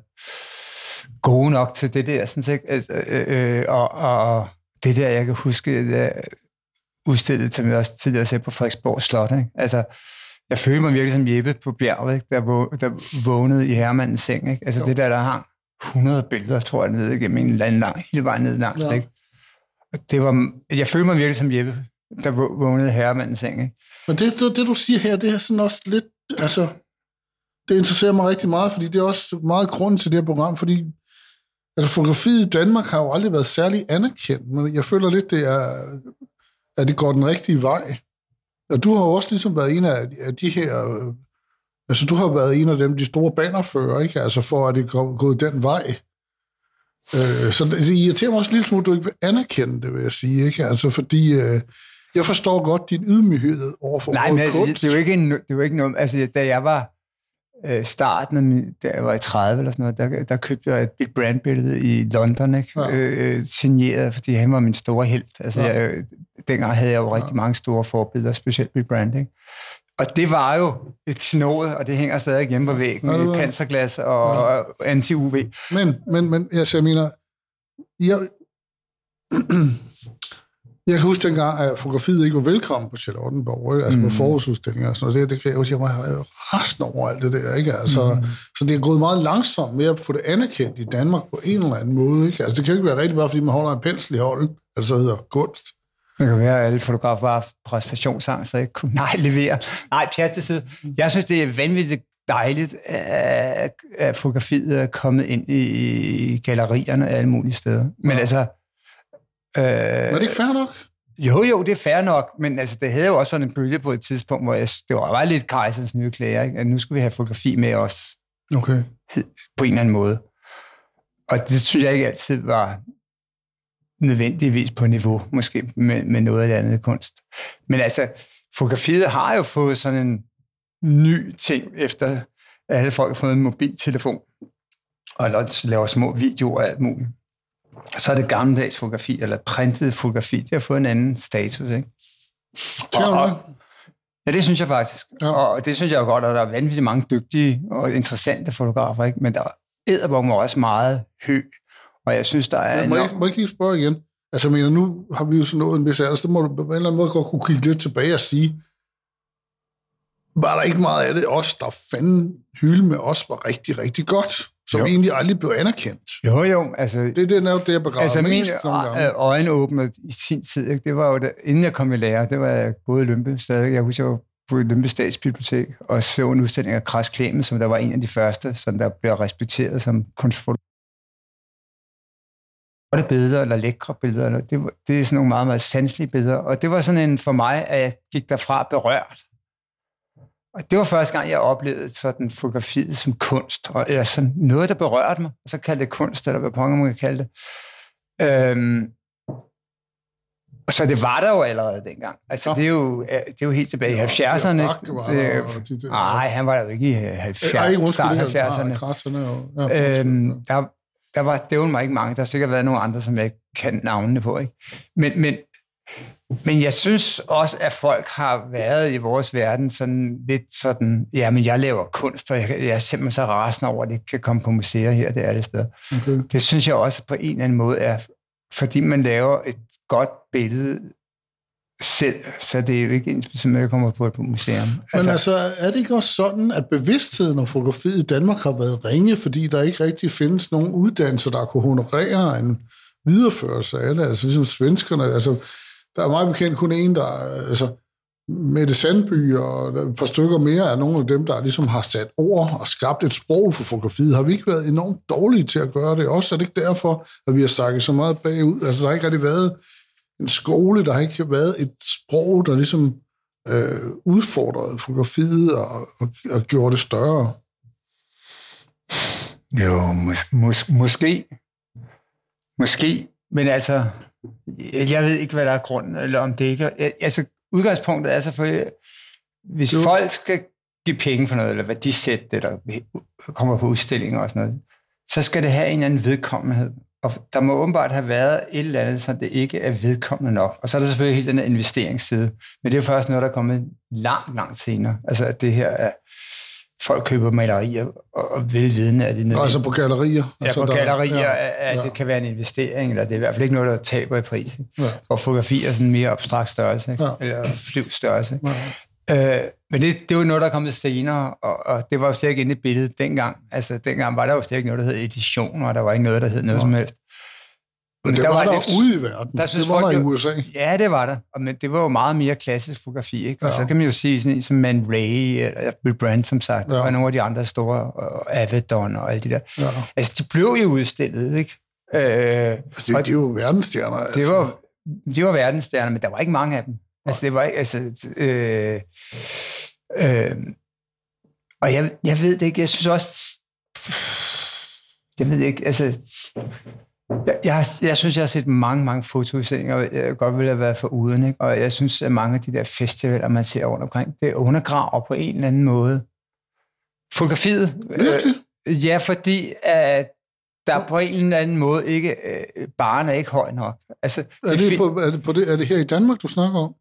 gode nok til det der. Sådan, set. Altså, øh, øh, og, og det der, jeg kan huske, det udstillet til mig også tidligere at se på Frederiksborg Slot. Ikke? Altså, jeg følte mig virkelig som Jeppe på bjerget, ikke? Der, vå- der vågnede i herremandens seng. Ikke? Altså Jo. det der, der hang 100 billeder, tror jeg, ned igennem en anden lang, hele vejen ned langs. Ja. Ikke? Og Det var, jeg følte mig virkelig som Jeppe, der vå- vågnede i herremandens seng. Ikke? Men det, det, det, du siger her, det er sådan også lidt, altså, det interesserer mig rigtig meget, fordi det er også meget grund til det her program, fordi altså, fotografiet i Danmark har jo aldrig været særlig anerkendt, men jeg føler lidt, det er, at det går den rigtige vej. Og du har jo også ligesom været en af, de her, øh, altså du har været en af dem, de store banerfører, ikke? Altså for at det går gået den vej. Øh, så det irriterer mig også smule, at du ikke vil anerkende det, vil jeg sige, ikke? Altså fordi, øh, jeg forstår godt din ydmyghed overfor Nej, men altså, kunst. det er jo ikke, en, det er jo ikke noget... Altså, da jeg var øh, starten af min, da jeg var i 30 eller sådan noget, der, der købte jeg et Big Brand-billede i London, ikke? Ja. Ja. Øh, signeret, fordi han var min store held. Altså, Ja. ja. jeg, dengang havde jeg jo rigtig mange store forbilleder, specielt Big Brand, ikke? Og det var jo et knode, og det hænger stadig hjemme på væggen, Ja, ja, i panserglas og, Ja. ja. anti-UV. Men, men, men jeg mener, jeg, *clears throat* *clears throat* Jeg kan huske dengang, at fotografiet ikke var velkommen på Charlottenborg, ikke? altså mm. på forårsudstillinger og sådan noget. Det, det kan jeg huske, jeg var resten over alt det der. Ikke? Altså, mm. Så det er gået meget langsomt med at få det anerkendt i Danmark på en eller anden måde. Ikke? Altså, det kan jo ikke være rigtigt, bare fordi man holder en pensel i hånden, altså hedder kunst. Det kan være, at alle fotografer har præstationsang, så ikke kunne nej, levere. Nej, pjat til side. Jeg synes, det er vanvittigt dejligt, at, at fotografiet er kommet ind i gallerierne alle mulige steder. Men ja. altså... Øh, er det ikke fair nok? Jo, jo, det er fair nok, men altså, det havde jo også sådan en bølge på et tidspunkt, hvor jeg, det var, var lidt kejserens nye klæder, ikke? at nu skulle vi have fotografi med os. Okay. På en eller anden måde. Og det synes jeg ikke altid var nødvendigvis på niveau, måske med, med noget af det andet kunst. Men altså, fotografiet har jo fået sådan en ny ting, efter alle folk har fået en mobiltelefon, og laver små videoer og alt muligt. Så er det gammeldags fotografi, eller printet fotografi, det har fået en anden status, ikke? Og, og, ja, det synes jeg faktisk. Ja. Og det synes jeg jo godt, at der er vanvittigt mange dygtige og interessante fotografer, ikke? men der er også meget hø, og jeg synes, der er... Ja, må, jeg, må jeg ikke lige spørge igen? Altså, jeg mener, nu har vi jo sådan nået en vis alder, så må du på en eller anden måde godt kunne kigge lidt tilbage og sige, var der ikke meget af det, os, der fanden hylde med os, var rigtig, rigtig godt, som jo. egentlig aldrig blev anerkendt. Jo, jo. Altså, det, det er netop det, jeg begraver altså, mest min øjenåbner i sin tid, ikke? det var jo, det, inden jeg kom i lære, det var jeg både i Lømpe stadig. Jeg husker, jeg var på Lømpe Statsbibliotek og så en udstilling af Kras Klemmen, som der var en af de første, som der blev respekteret som kunstfotograf flotte billeder, eller lækre billeder. Eller det, det er sådan nogle meget, meget sanselige billeder. Og det var sådan en for mig, at jeg gik derfra berørt. Og det var første gang, jeg oplevede sådan fotografiet som kunst, og, eller sådan noget, der berørte mig, og så kaldte det kunst, eller hvad ponger man kan kalde det. Øhm, så det var der jo allerede dengang. Altså, det er jo, det er jo helt tilbage i 70'erne. Nej, han var der jo ikke i 70'erne. start 70'erne. Øhm, der, der var det mig ikke mange. Der har sikkert været nogle andre, som jeg ikke kan navnene på. Ikke? Men, men, men jeg synes også, at folk har været i vores verden sådan lidt sådan, ja, men jeg laver kunst, og jeg, jeg er simpelthen så rasende over, at det ikke kan komme på museer her, det er det sted. Okay. Det synes jeg også på en eller anden måde er, fordi man laver et godt billede selv, så det er jo ikke ens, som jeg kommer på et museum. Men altså, altså, er det ikke også sådan, at bevidstheden om fotografiet i Danmark har været ringe, fordi der ikke rigtig findes nogen uddannelser, der kunne honorere en videreførelse af det? Altså ligesom svenskerne, altså der er meget bekendt kun en, der øh, altså Mette Sandby og et par stykker mere af nogle af dem, der ligesom har sat ord og skabt et sprog for fotografiet. Har vi ikke været enormt dårlige til at gøre det? Også er det ikke derfor, at vi har sagt så meget bagud? Altså der har ikke rigtig været en skole, der har ikke været et sprog, der ligesom øh, udfordrede fotografiet og, og, og gjorde det større. Jo, mås- mås- måske. Måske. Men altså, jeg ved ikke, hvad der er grunden, eller om det ikke er. Altså, udgangspunktet er selvfølgelig, hvis jo. folk skal give penge for noget, eller værdisætte det, der kommer på udstillinger og sådan noget, så skal det have en eller anden vedkommenhed. Og der må åbenbart have været et eller andet, så det ikke er vedkommende nok. Og så er der selvfølgelig helt den her investeringsside. Men det er først noget, der er kommet langt, langt senere. Altså at det her er, folk køber malerier og, velvidende, at det er Altså på gallerier? Ja, altså på der, gallerier, ja, at ja. det kan være en investering, eller det er i hvert fald ikke noget, der taber i prisen. Ja. Og fotografi er sådan en mere abstrakt størrelse, ikke? Ja. eller flyv størrelse. Ja. Øh, men det, det var noget, der er kommet senere, og, og det var jo slet ikke inde i billedet dengang. Altså, dengang var der jo slet ikke noget, der hed edition, og der var ikke noget, der hed noget ja. som helst. Men det der var, var der lidt, ude i verden. Der det var folk, der i USA. Ja, det var der. Men det var jo meget mere klassisk fotografi. Ikke? Og så kan man jo sige sådan som Man Ray, eller Bill Brandt, som sagt, ja. og nogle af de andre store, og Avedon og alle de der. Ja. Altså, de blev jo udstillet, ikke? Øh, altså, det, de var jo verdensstjerner. Altså. Det var, de var verdensstjerner, men der var ikke mange af dem. Altså, det var ikke, altså, øh, øh, og jeg, jeg ved det ikke, jeg synes også, jeg ved ikke, altså, jeg, jeg, jeg synes, jeg har set mange, mange fotoudstillinger, og jeg godt ville have været for uden, ikke? og jeg synes, at mange af de der festivaler, man ser rundt omkring, det undergraver på en eller anden måde fotografiet. Øh, ja, fordi at der på en eller anden måde ikke, øh, baren er ikke høj nok. Altså, er, det, på, er, det på det, er det her i Danmark, du snakker om?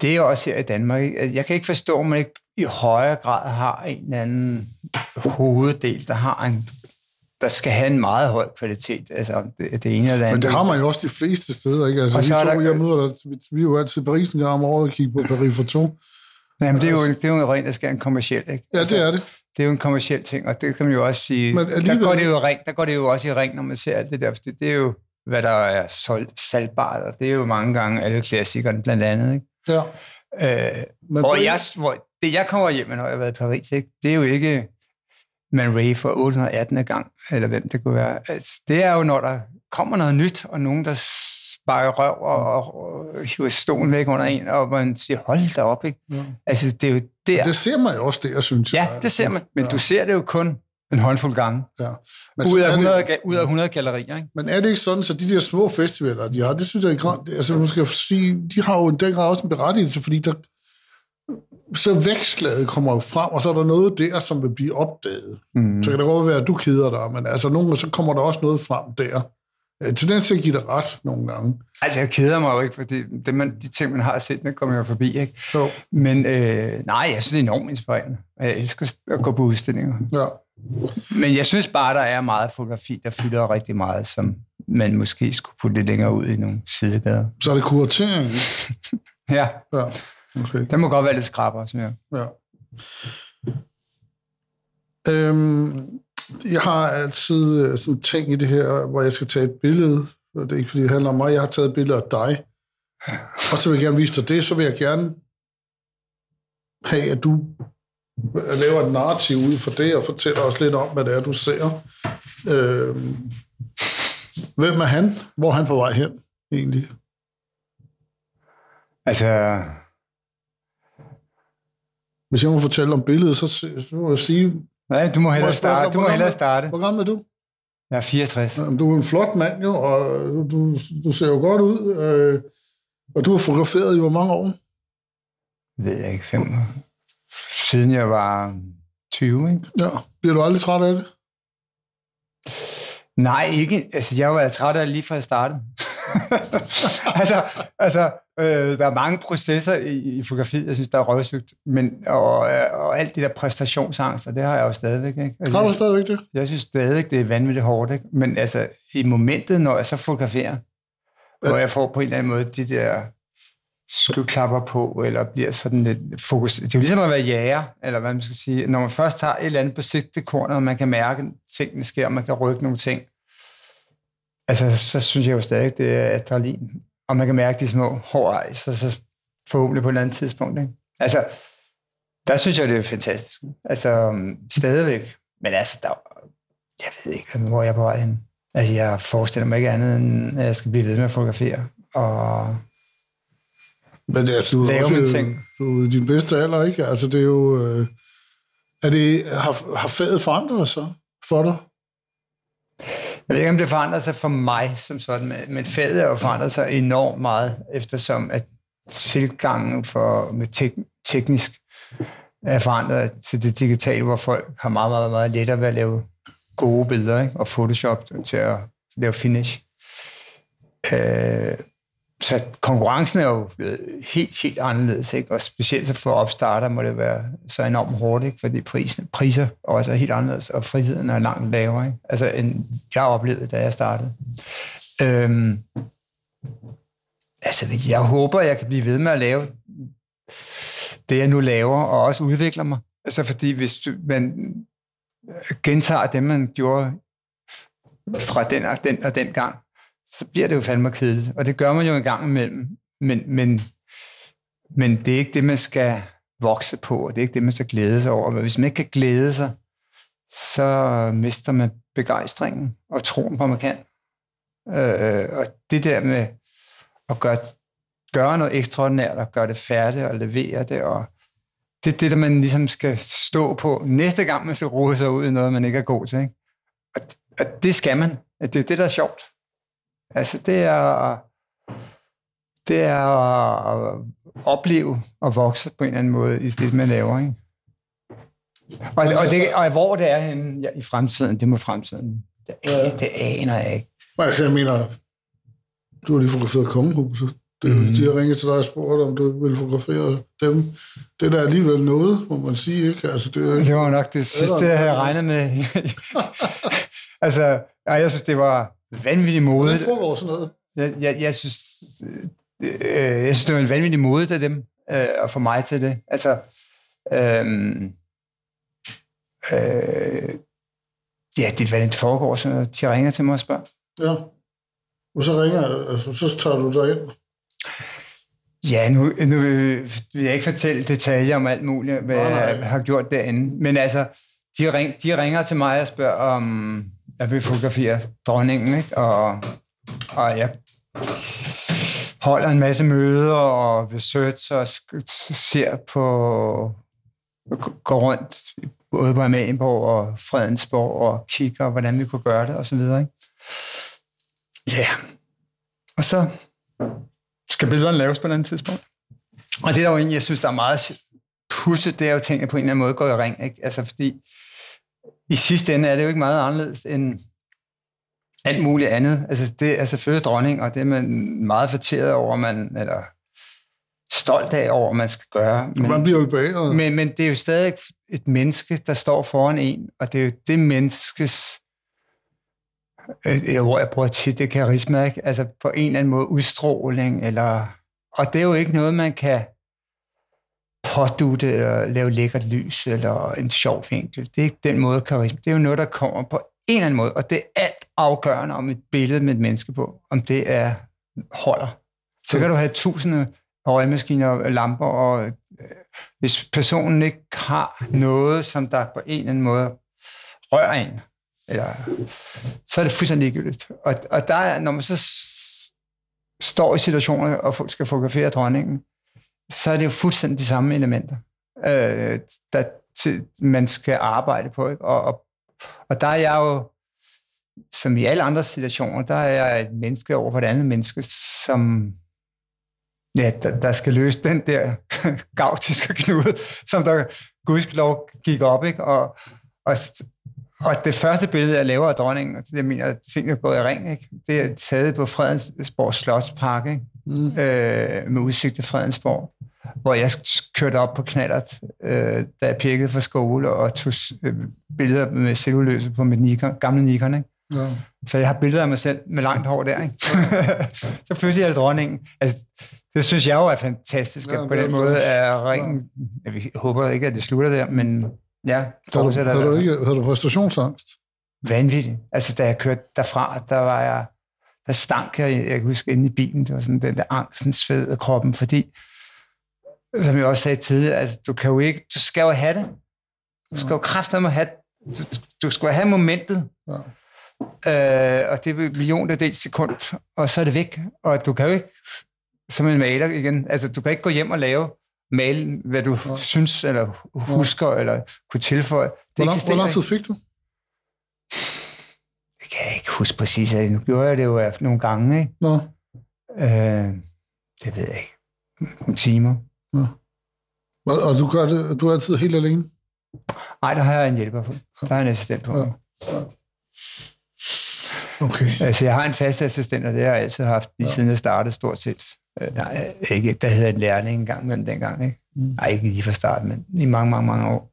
Det er også her i Danmark. Altså, jeg kan ikke forstå, at man ikke i højere grad har en eller anden hoveddel, der har en der skal have en meget høj kvalitet. Altså, det, det ene eller andet. Men det har man jo også de fleste steder, ikke? Altså, Og vi så er to, der- jeg møder dig, vi, vi er jo altid i Paris en gang om året og kigger på Paris for to. Jamen, det er jo, det er jo en rent, der skal en kommerciel, ikke? Ja, Altså, det er det. det er jo en kommersiel ting, og det kan man jo også sige. Men der, alligevel- går det jo ring, der går det jo også i ring, når man ser alt det der, for det, det er jo, hvad der er solgt, salgbart, og det er jo mange gange alle klassikerne blandt andet, ikke? Ja. Øh, Men hvor på- jeg, hvor det, jeg kommer hjem med, når jeg har været i Paris, ikke? det er jo ikke Man Ray for 818. gang, eller hvem det kunne være. Altså, det er jo, når der kommer noget nyt, og nogen, der sparker røv og, og, og hiver stolen væk under en, og man siger, hold da op, ikke? Ja. Altså, det er jo der. Det ser man jo også der, synes ja, jeg. det ser man, men ja. du ser det jo kun en håndfuld gange. Ja. Men, Ud af, er 100, det, ud af 100 gallerier, ikke? men er det ikke sådan, så de der små festivaler, de har, det synes jeg grønt. Altså, man skal sige, de har jo i den grad også en berettigelse, fordi der, så vækstlaget kommer jo frem, og så er der noget der, som vil blive opdaget. Mm. Så kan det godt være, at du keder dig, men altså nogle gange, så kommer der også noget frem der. Øh, Tendens til at give dig ret nogle gange. Altså, jeg keder mig jo ikke, fordi det, man, de ting, man har set, det kommer jo forbi, ikke? Så, Men øh, nej, jeg synes, det er enormt inspirerende. Jeg elsker at gå på udstillinger. ja. Men jeg synes bare, der er meget fotografi, der fylder rigtig meget, som man måske skulle putte lidt længere ud i nogle sidegader. Så er det kuratering. *laughs* Ja, Ja, okay. den må godt være lidt skrabere, synes jeg. Ja. Øhm, jeg har altid øh, sådan ting i det her, hvor jeg skal tage et billede. Og det er ikke, fordi det handler om mig. Jeg har taget et billede af dig. Og så vil jeg gerne vise dig det. Så vil jeg gerne have, at du laver et narrativ ud for det, og fortæller os lidt om, hvad det er, du ser. Øhm, hvem er han? Hvor er han på vej hen, egentlig? Altså, Hvis jeg må fortælle om billedet, så, så må jeg sige, nej, du må hellere spørge dig, starte. Du må hellere starte. hvor gammel er du? Jeg er 64. Jamen, Du er en flot mand jo, og du, du, du ser jo godt ud. Øh, og du har fotograferet i hvor mange år? Ved jeg ikke, fem år. Siden jeg var 20, ikke? Ja. Bliver du aldrig træt af det? Nej, ikke. Altså, jeg var træt af det lige fra jeg startede. *laughs* altså, altså øh, der er mange processer i, i fotografiet, jeg synes, der er røvsygt. Men, og, øh, og alt det der præstationsangst, og det har jeg jo stadigvæk. Ikke? Altså, Har du stadigvæk det? jeg synes stadigvæk, det er vanvittigt hårdt. Ikke? Men altså, i momentet, når jeg så fotograferer, hvor jeg får på en eller anden måde de der skyklapper på, eller bliver sådan lidt fokus. Det er jo ligesom at være jæger, eller hvad man skal sige. Når man først har et eller andet på sigtekornet, og man kan mærke, at tingene sker, og man kan rykke nogle ting, altså, så synes jeg jo stadig, det er adrenalin. Og man kan mærke de små hår, så, så forhåbentlig på et eller andet tidspunkt. Ikke? Altså, der synes jeg, det er fantastisk. Altså, um, stadigvæk. Men altså, der, jeg ved ikke, hvor jeg er på vej hen. Altså, jeg forestiller mig ikke andet, end at jeg skal blive ved med at fotografere. Og Men det er, du er også ting. du er din bedste alder, ikke? Altså, det er jo... Øh, er det, har, har faget forandret sig for dig? Jeg ved ikke, om det forandrer sig for mig som sådan, men- faget har jo forandret sig enormt meget, eftersom at tilgangen for, med tek- teknisk er forandret til det digitale, hvor folk har meget, meget, meget lettere ved at lave gode billeder, ikke? og Photoshop til at lave finish. Øh, så konkurrencen er jo helt, helt anderledes, ikke? og specielt for opstarter må det være så enormt hårdt, ikke? fordi prisen, priser også er helt anderledes, og friheden er langt lavere, ikke? Altså, end jeg oplevede, da jeg startede. Øhm, altså, jeg håber, jeg kan blive ved med at lave det, jeg nu laver, og også udvikler mig. Altså, fordi hvis du, man gentager det, man gjorde fra den og den og den gang, så bliver det jo fandme kedeligt. Og det gør man jo en gang imellem. Men, men, men det er ikke det, man skal vokse på, og det er ikke det, man skal glæde sig over. Men hvis man ikke kan glæde sig, så mister man begejstringen og troen på, at man kan. Øh, og det der med at gøre, gøre noget ekstraordinært, og gøre det færdigt, og levere det, og det er det, der man ligesom skal stå på næste gang, man skal rode sig ud i noget, man ikke er god til. Ikke? Og, og det skal man. Det er det, der er sjovt. Altså, det er, det er at opleve og vokse på en eller anden måde i det, man laver. Ikke? Og, og, det, og hvor det er henne ja, i fremtiden, det må fremtiden. Det, Ja. det aner jeg ikke. Altså, jeg mener, du har lige fotograferet kongehuset. Det, mm. De har ringet til dig og spurgt, om du vil fotografere dem. Det er da alligevel noget, må man sige. Ikke? Altså, det, er, det var nok det sidste, jeg havde regnet med. *laughs* altså, ja, jeg synes, det var vanvittigt modigt. Hvordan foregår sådan noget? Jeg, jeg, jeg, synes, øh, jeg synes, det var en vanvittig modigt af dem, øh, at få mig til det. Altså, øh, øh, ja, det er, hvad det foregår, så de ringer til mig og spørger. Ja. Og så ringer, altså, så tager du dig ind. Ja, nu, nu vil jeg ikke fortælle detaljer om alt muligt, hvad nej, nej. jeg har gjort derinde. Men altså, de, ring, de ringer til mig og spørger, om jeg vil fotografere dronningen, ikke? Og, og jeg holder en masse møder og research og ser på, går rundt både på Amalienborg og Fredensborg og kigger, hvordan vi kunne gøre det og så videre. Ikke? Ja. Yeah. Og så skal billederne laves på et andet tidspunkt. Og det der jo egentlig, jeg synes, der er meget pudset, det er jo ting, jeg på en eller anden måde går i ring. Ikke? Altså fordi i sidste ende er det jo ikke meget anderledes end alt muligt andet. Altså det er selvfølgelig dronning, og det er man meget forteret over, man, eller stolt af over, man skal gøre. Men, man bliver jo bag. Men, men det er jo stadig et menneske, der står foran en, og det er jo det menneskes øh, jeg bruger tit, det karisma, ikke? altså på en eller anden måde udstråling, eller, og det er jo ikke noget, man kan pådute eller lave lækkert lys eller en sjov vinkel. Det er ikke den måde karisma. Det er jo noget, der kommer på en eller anden måde, og det er alt afgørende om et billede med et menneske på, om det er holder. Så kan du have tusinde røgmaskiner og lamper, og øh, hvis personen ikke har noget, som der på en eller anden måde rører en, eller, så er det fuldstændig ligegyldigt. Og, og der er, når man så står i situationer, og folk skal fotografere dronningen, så er det jo fuldstændig de samme elementer, øh, der til, man skal arbejde på. Ikke? Og, og, og der er jeg jo, som i alle andre situationer, der er jeg et menneske over for et andet menneske, som ja, der, der skal løse den der *laughs* gautiske knude, som der gudskelov gik op, ikke? Og, og, og det første billede, jeg laver af dronningen, og det jeg mener, at tingene er gået i ring, ikke? det er taget på Fredensborg Slotspark, ikke? Mm. Øh, med udsigt til Fredensborg, hvor jeg kørte op på knallert, øh, da jeg pirkede fra skole og tog øh, billeder med celluløse på mit Nikon, gamle Nikon. Ikke? Ja. Så jeg har billeder af mig selv med langt hår der. Ikke? *laughs* så pludselig er det dronningen. Altså, det synes jeg jo er fantastisk, ja, at på den måde er ringen... Ja. Jeg håber ikke, at det slutter der, men ja, har du, har du, ikke, har du præstationsangst? Vanvittigt. Altså, da jeg kørte derfra, der var jeg... Der stank jeg, jeg kan huske, inde i bilen, det var sådan den der angsten sved af kroppen, fordi, som jeg også sagde tidligere, altså, du kan jo ikke... Du skal jo have det. Du skal jo kræfte have... Du, du skal jo have momentet. Ja. Øh, og det er millioner del sekund, og så er det væk. Og du kan jo ikke som en maler igen. Altså, du kan ikke gå hjem og lave male, hvad du ja. synes, eller husker, ja. eller kunne tilføje. Det hvor, lang, hvor lang tid fik du? Det kan jeg ikke huske præcis. Nu gjorde jeg det jo nogle gange, ikke? Nå. Øh, det ved jeg ikke. Nogle timer. Ja. Og, og du gør det, du er altid helt alene? Nej, der har jeg en hjælper på. Der har jeg en assistent på. Ja. Ja. Okay. Altså, jeg har en fast assistent, og det har jeg altid haft, lige ja. siden jeg startede stort set. Øh, nej, ikke, der havde en lærling engang mellem dengang. Ikke? Mm. Nej, ikke lige fra starten, men i mange, mange, mange år.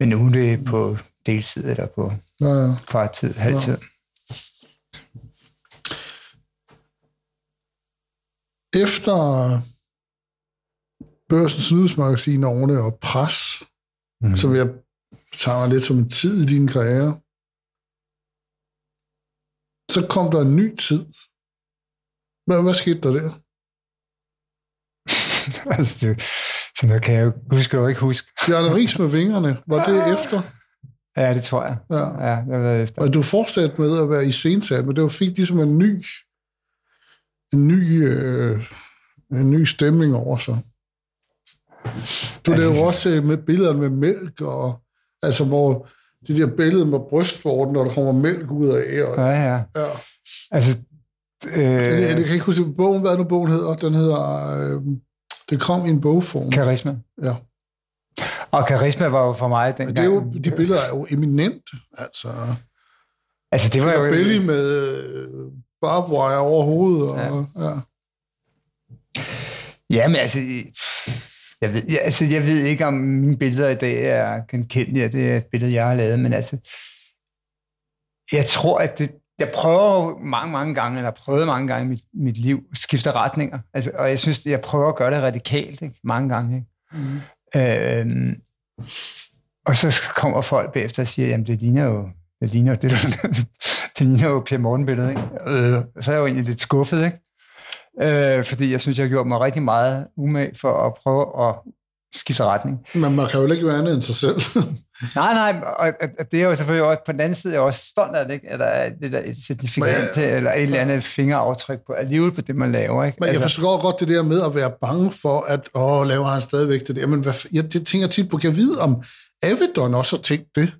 Men nu er det på deltid eller på ja, ja. kvarttid, halvtid. Ja. Efter børsens nyhedsmagasin Årene og Pres, mm. som jeg tager lidt som en tid i din karriere, så kom der en ny tid. Hvad, hvad skete der der? *laughs* altså, det, så noget kan jeg jo huske jo ikke huske. Bjarne Ries med vingerne, var det *laughs* efter? Ja, det tror jeg. Ja, ja det var efter. Og du fortsatte med at være i sensat, men det var fik ligesom en ny, en ny, øh, en ny stemning over sig. Du lavede jo også øh, med billeder med mælk, og altså hvor de der billeder med brystvorten, når der kommer mælk ud af. Og, ja, ja. ja. Altså, øh, jeg, jeg, kan ikke huske bogen, hvad nu bogen hedder. Den hedder, øh, det kom i en bogform. Karisma. Ja. Og karisma var jo for mig den det er jo, De billeder er jo eminent, altså. Altså, det var jo... Belly med barbwire over hovedet. Og, ja. ja. Jamen altså, jeg ved, jeg, altså, jeg ved ikke, om mine billeder i dag er genkendelige, det er et billede, jeg har lavet, men altså, jeg tror, at det, jeg prøver mange, mange gange, eller prøvet mange gange i mit, mit liv, at skifte retninger. Altså, og jeg synes, jeg prøver at gøre det radikalt, ikke? mange gange. Ikke? Mm. Øhm, og så kommer folk bagefter og siger, jamen det ligner jo det ligner, det, det ligner jo Per Morten-billedet, ikke? Øh, så er jeg jo egentlig lidt skuffet, ikke? Øh, fordi jeg synes, jeg har gjort mig rigtig meget umage for at prøve at skifte retning. Men man kan jo ikke være andet end sig selv. *laughs* nej, nej, og, og det er jo selvfølgelig også, på den anden side, jeg er også stolt af det, ikke? Eller det der et certifikat, Men, eller et eller andet fingeraftryk på, alligevel på det, man laver, ikke? Men jeg altså, forstår godt det der med at være bange for, at, åh, laver han stadigvæk det der. Men hvad, jeg, jeg tænker tit på, kan jeg vide, om Avedon også har tænkt det?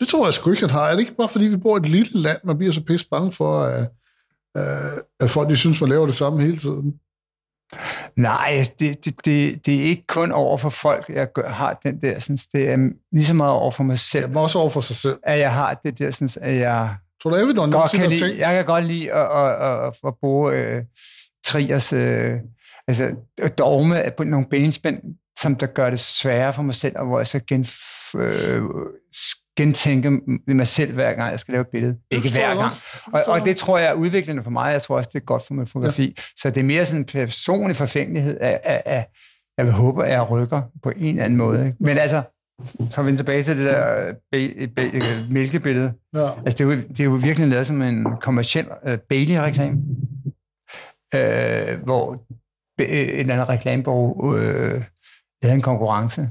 Det tror jeg sgu ikke, han har. Er det ikke bare, fordi vi bor i et lille land, man bliver så pisse bange for, at, at folk de synes, man laver det samme hele tiden? Nej, det, det, det, det er ikke kun over for folk, jeg gør, har den der, sådan, det er lige så meget over for mig selv. Er også over for sig selv. At jeg har det der, sådan, at jeg... Tror du, Evidon godt kan lide, Jeg kan godt lide at, at, at, at bruge øh, Triers øh, altså, dogme på nogle benspænd, som der gør det sværere for mig selv, og hvor jeg så gen, øh, gentænke mig selv, hver gang jeg skal lave et billede. Det ikke hver gang. Og, og det tror jeg er udviklende for mig. Jeg tror også, det er godt for min fotografi. Ja. Så det er mere sådan en personlig forfængelighed af, af, af jeg vil håbe, at jeg rykker på en eller anden måde. Ikke? Men altså, så vi tilbage til det der be, be, mælkebillede. Ja. Altså, det er, jo, det er jo virkelig lavet som en kommersiel uh, Bailey-reklame, uh, hvor et eller andet reklamebureau uh, havde en konkurrence,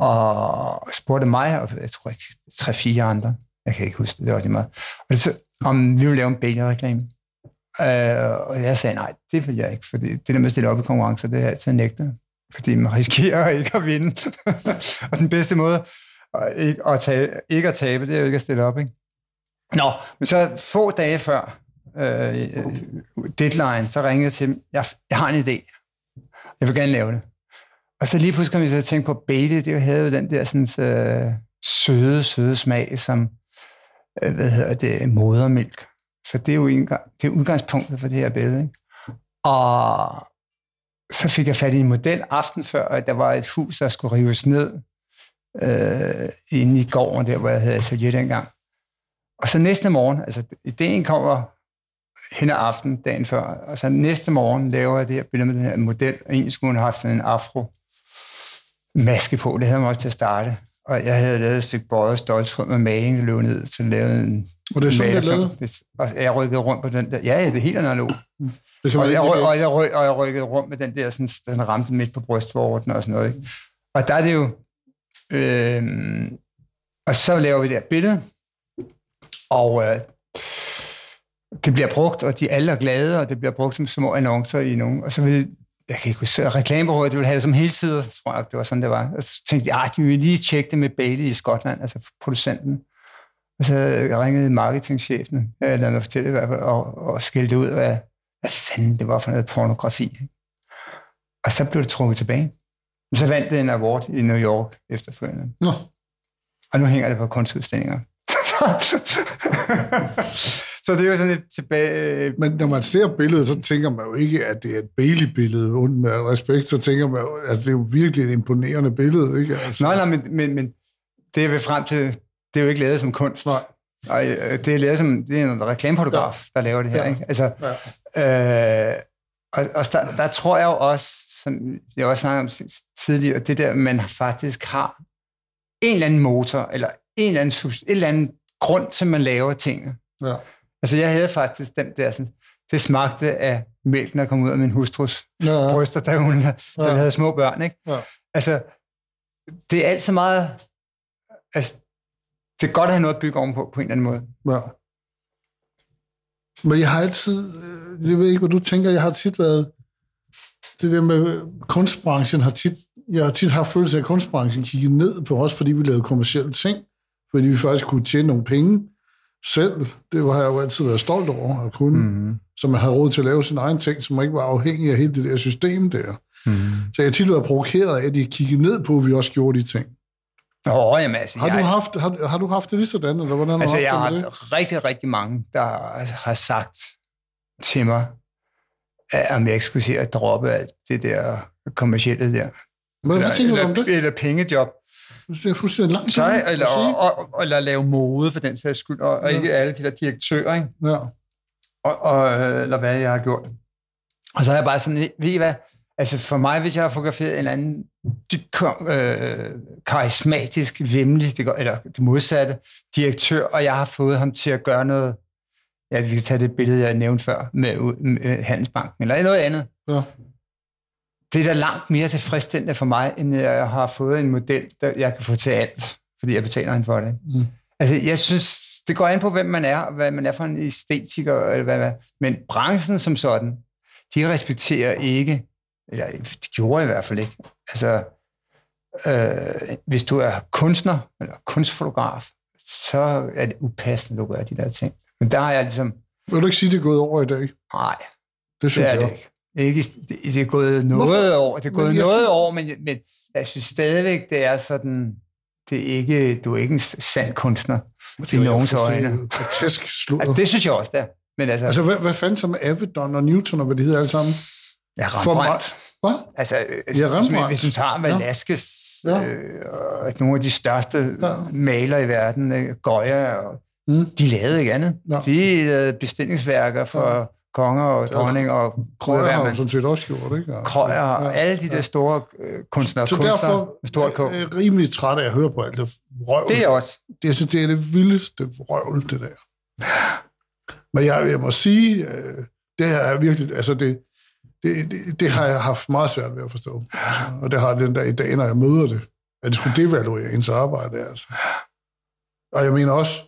og spurgte mig, og jeg tror ikke, tre-fire andre, jeg kan ikke huske det, det var det meget, og det så, om vi ville lave en Bailey-reklame. Øh, og jeg sagde, nej, det vil jeg ikke, for det der med at stille op i konkurrencer, det er altid nægte, fordi man risikerer *laughs* ikke at vinde. *laughs* og den bedste måde at ikke at, tabe, ikke at tabe, det er jo ikke at stille op. Ikke? Nå, men så få dage før øh, øh deadline, så ringede jeg til dem, jeg, jeg har en idé, jeg vil gerne lave det. Og så lige pludselig kom jeg til at tænke på Bailey, det havde jo den der sådan, øh, søde, søde smag, som, øh, hvad hedder det, modermælk. Så det er jo en, det er udgangspunktet for det her billede. Ikke? Og så fik jeg fat i en model aften før, at der var et hus, der skulle rives ned øh, inde i gården, der hvor jeg havde atelier dengang. Og så næste morgen, altså ideen kommer hen aften dagen før, og så næste morgen laver jeg det her billede med den her model, og egentlig skulle hun have haft sådan en afro maske på. Det havde man også til at starte. Og jeg havde lavet et stykke bøjet stoltråd med maling, løb ned til at lave en Og det er sådan, det lavede? Og jeg rykkede rundt på den der. Ja, det er helt analog. Det kan og, jeg, og, jeg, ryk, og jeg rykkede rundt med den der, sådan, den ramte midt på brystvorten og sådan noget. Ikke? Og der er det jo... Øh, og så laver vi det her billede, og øh, det bliver brugt, og de alle er glade, og det bliver brugt som små annoncer i nogen. Og så vil jeg kan ikke huske, reklamebureauet, ville have det som hele tiden, tror jeg, det var sådan, det var. Og så tænkte jeg, at de ville lige tjekke det med Bailey i Skotland, altså producenten. Og så ringede marketingchefen, eller noget fortælle i hvert fald, og, og skældte ud af, hvad fanden det var for noget pornografi. Og så blev det trukket tilbage. Og så vandt det en award i New York efterfølgende. Nå. Og nu hænger det på kunstudstillinger. *laughs* Så det er jo sådan lidt tilbage... Men når man ser billedet, så tænker man jo ikke, at det er et Bailey-billede. Uden med respekt, så tænker man jo, at det er jo virkelig et imponerende billede. Ikke? Altså. Nej, nej, men, men, men det er vi frem til, det er jo ikke lavet som kunst. Nej. Og øh, det er lavet som, det er en reklamefotograf, ja. der laver det her. Ja. Ikke? Altså, ja. øh, og, og der, der tror jeg jo også, som jeg også snakkede om tidligere, det der, man faktisk har en eller anden motor, eller en eller anden, et eller anden grund til, man laver tingene. Ja. Altså, jeg havde faktisk den der sådan, det smagte af mælken, der kom ud af min hustrus ja. bryster, da hun ja. da havde små børn, ikke? Ja. Altså, det er altid meget... Altså, det er godt at have noget at bygge ovenpå, på en eller anden måde. Ja. Men jeg har altid... Øh, jeg ved ikke, hvad du tænker. Jeg har tit været... Det der med kunstbranchen har tit... Jeg har tit haft følelse af, at kunstbranchen kiggede ned på os, fordi vi lavede kommersielle ting. Fordi vi faktisk kunne tjene nogle penge selv. Det har jeg jo altid været stolt over at kunne. Mm. Så man havde råd til at lave sin egen ting, som ikke var afhængig af hele det der system der. Mm. Så jeg tit været provokeret af, at de kiggede ned på, at vi også gjorde de ting. Åh, oh, jamen altså, har, du jeg... haft, har, har du haft det lige sådan, eller hvordan altså, har jeg har haft det? rigtig, rigtig mange, der har sagt til mig, om jeg ikke skulle se at droppe alt det der kommercielle der. Hvad, hvad tænker du om eller, det? eller pengejob. Det er fuldstændig langt. Så, eller, og, og, eller lave mode for den sags skyld, og, og Ja. ikke alle de der direktører, ikke? Ja. Og, og, eller hvad jeg har gjort. Og så er jeg bare sådan, ved- I hvad? Altså for mig, hvis jeg har fotograferet en anden dybt øh, karismatisk, vemmelig, det går, eller det modsatte, direktør, og jeg har fået ham til at gøre noget, ja, vi kan tage det billede, jeg nævnte før, med, med Handelsbanken, eller noget andet. Ja. Det er da langt mere tilfredsstillende for mig, end jeg har fået en model, der jeg kan få til alt, fordi jeg betaler hende for det. Mm. Altså, jeg synes, det går an på, hvem man er, og hvad man er for en æstetiker, eller hvad, hvad. men branchen som sådan, de respekterer ikke, eller de gjorde i hvert fald ikke. Altså, øh, hvis du er kunstner, eller kunstfotograf, så er det upassende, at du gør de der ting. Men der har jeg ligesom, Vil du ikke sige, det er gået over i dag? nej, Det det synes er jeg. det ikke. Ikke det, det er gået noget Hvorfor? år, det er Men gået jeg noget synes- år, men, men jeg synes stadigvæk, det er sådan, det er ikke, du er ikke en sand kunstner i nogens øjne. Grotesk *laughs* sludder. Ja, det synes jeg også, der. Men altså, Altså, hvad, hvad fanden så med Avedon og Newton og hvad de hedder alle sammen? ja, Rembrandt. Hvad? Altså, øh, Ja, Rembrandt. hvis du tager Velasquez, Ja. øh, og nogle af de største Ja. ja. malere i verden, øh, Goya, og, Mm. de lavede ikke andet. Ja. De lavede bestillingsværker for Ja. Konger og dronning og Krøyer har jo sådan set også gjort, ikke? Og- Krøyer og Ja. alle de der store øh, kunstnere. Så kunstnere derfor med stort K. er jeg rimelig træt af at høre på alt det røv. Det er også. det, jeg synes, det er det vildeste røvl, det der. Men jeg, jeg må sige, øh, det her er virkelig, altså det, det, det, det har jeg haft meget svært ved at forstå. Altså, og det har den der i dag, når jeg møder det, at det skulle devaluere ens arbejde. Altså. Og jeg mener også,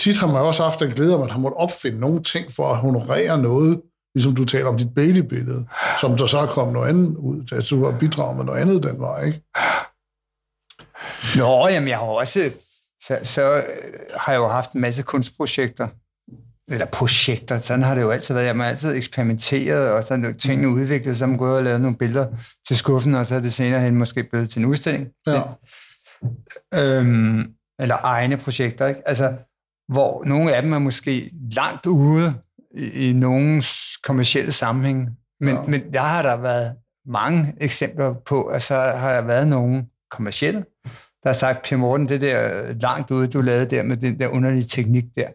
tit har man også haft den glæde, at man har måttet opfinde nogle ting for at honorere noget, ligesom du taler om dit Bailey-billede, som der så er kommet noget andet ud, altså du har bidraget med noget andet den vej, ikke? Nå, jamen jeg har også... Så, så øh, har jeg jo haft en masse kunstprojekter, eller projekter, sådan har det jo altid været. Jeg har altid eksperimenteret, og så er tingene udviklet, så har man gået og lavet nogle billeder til skuffen, og så er det senere hen måske blevet til en udstilling. Ja. Øhm, eller egne projekter, ikke? Altså, hvor nogle af dem er måske langt ude i, i nogens kommersielle sammenhæng. Men, Ja. men der har der været mange eksempler på, at så har der været nogle kommercielle, der har sagt, Per Morten, det der langt ude, du lavede der med den der underlige teknik der,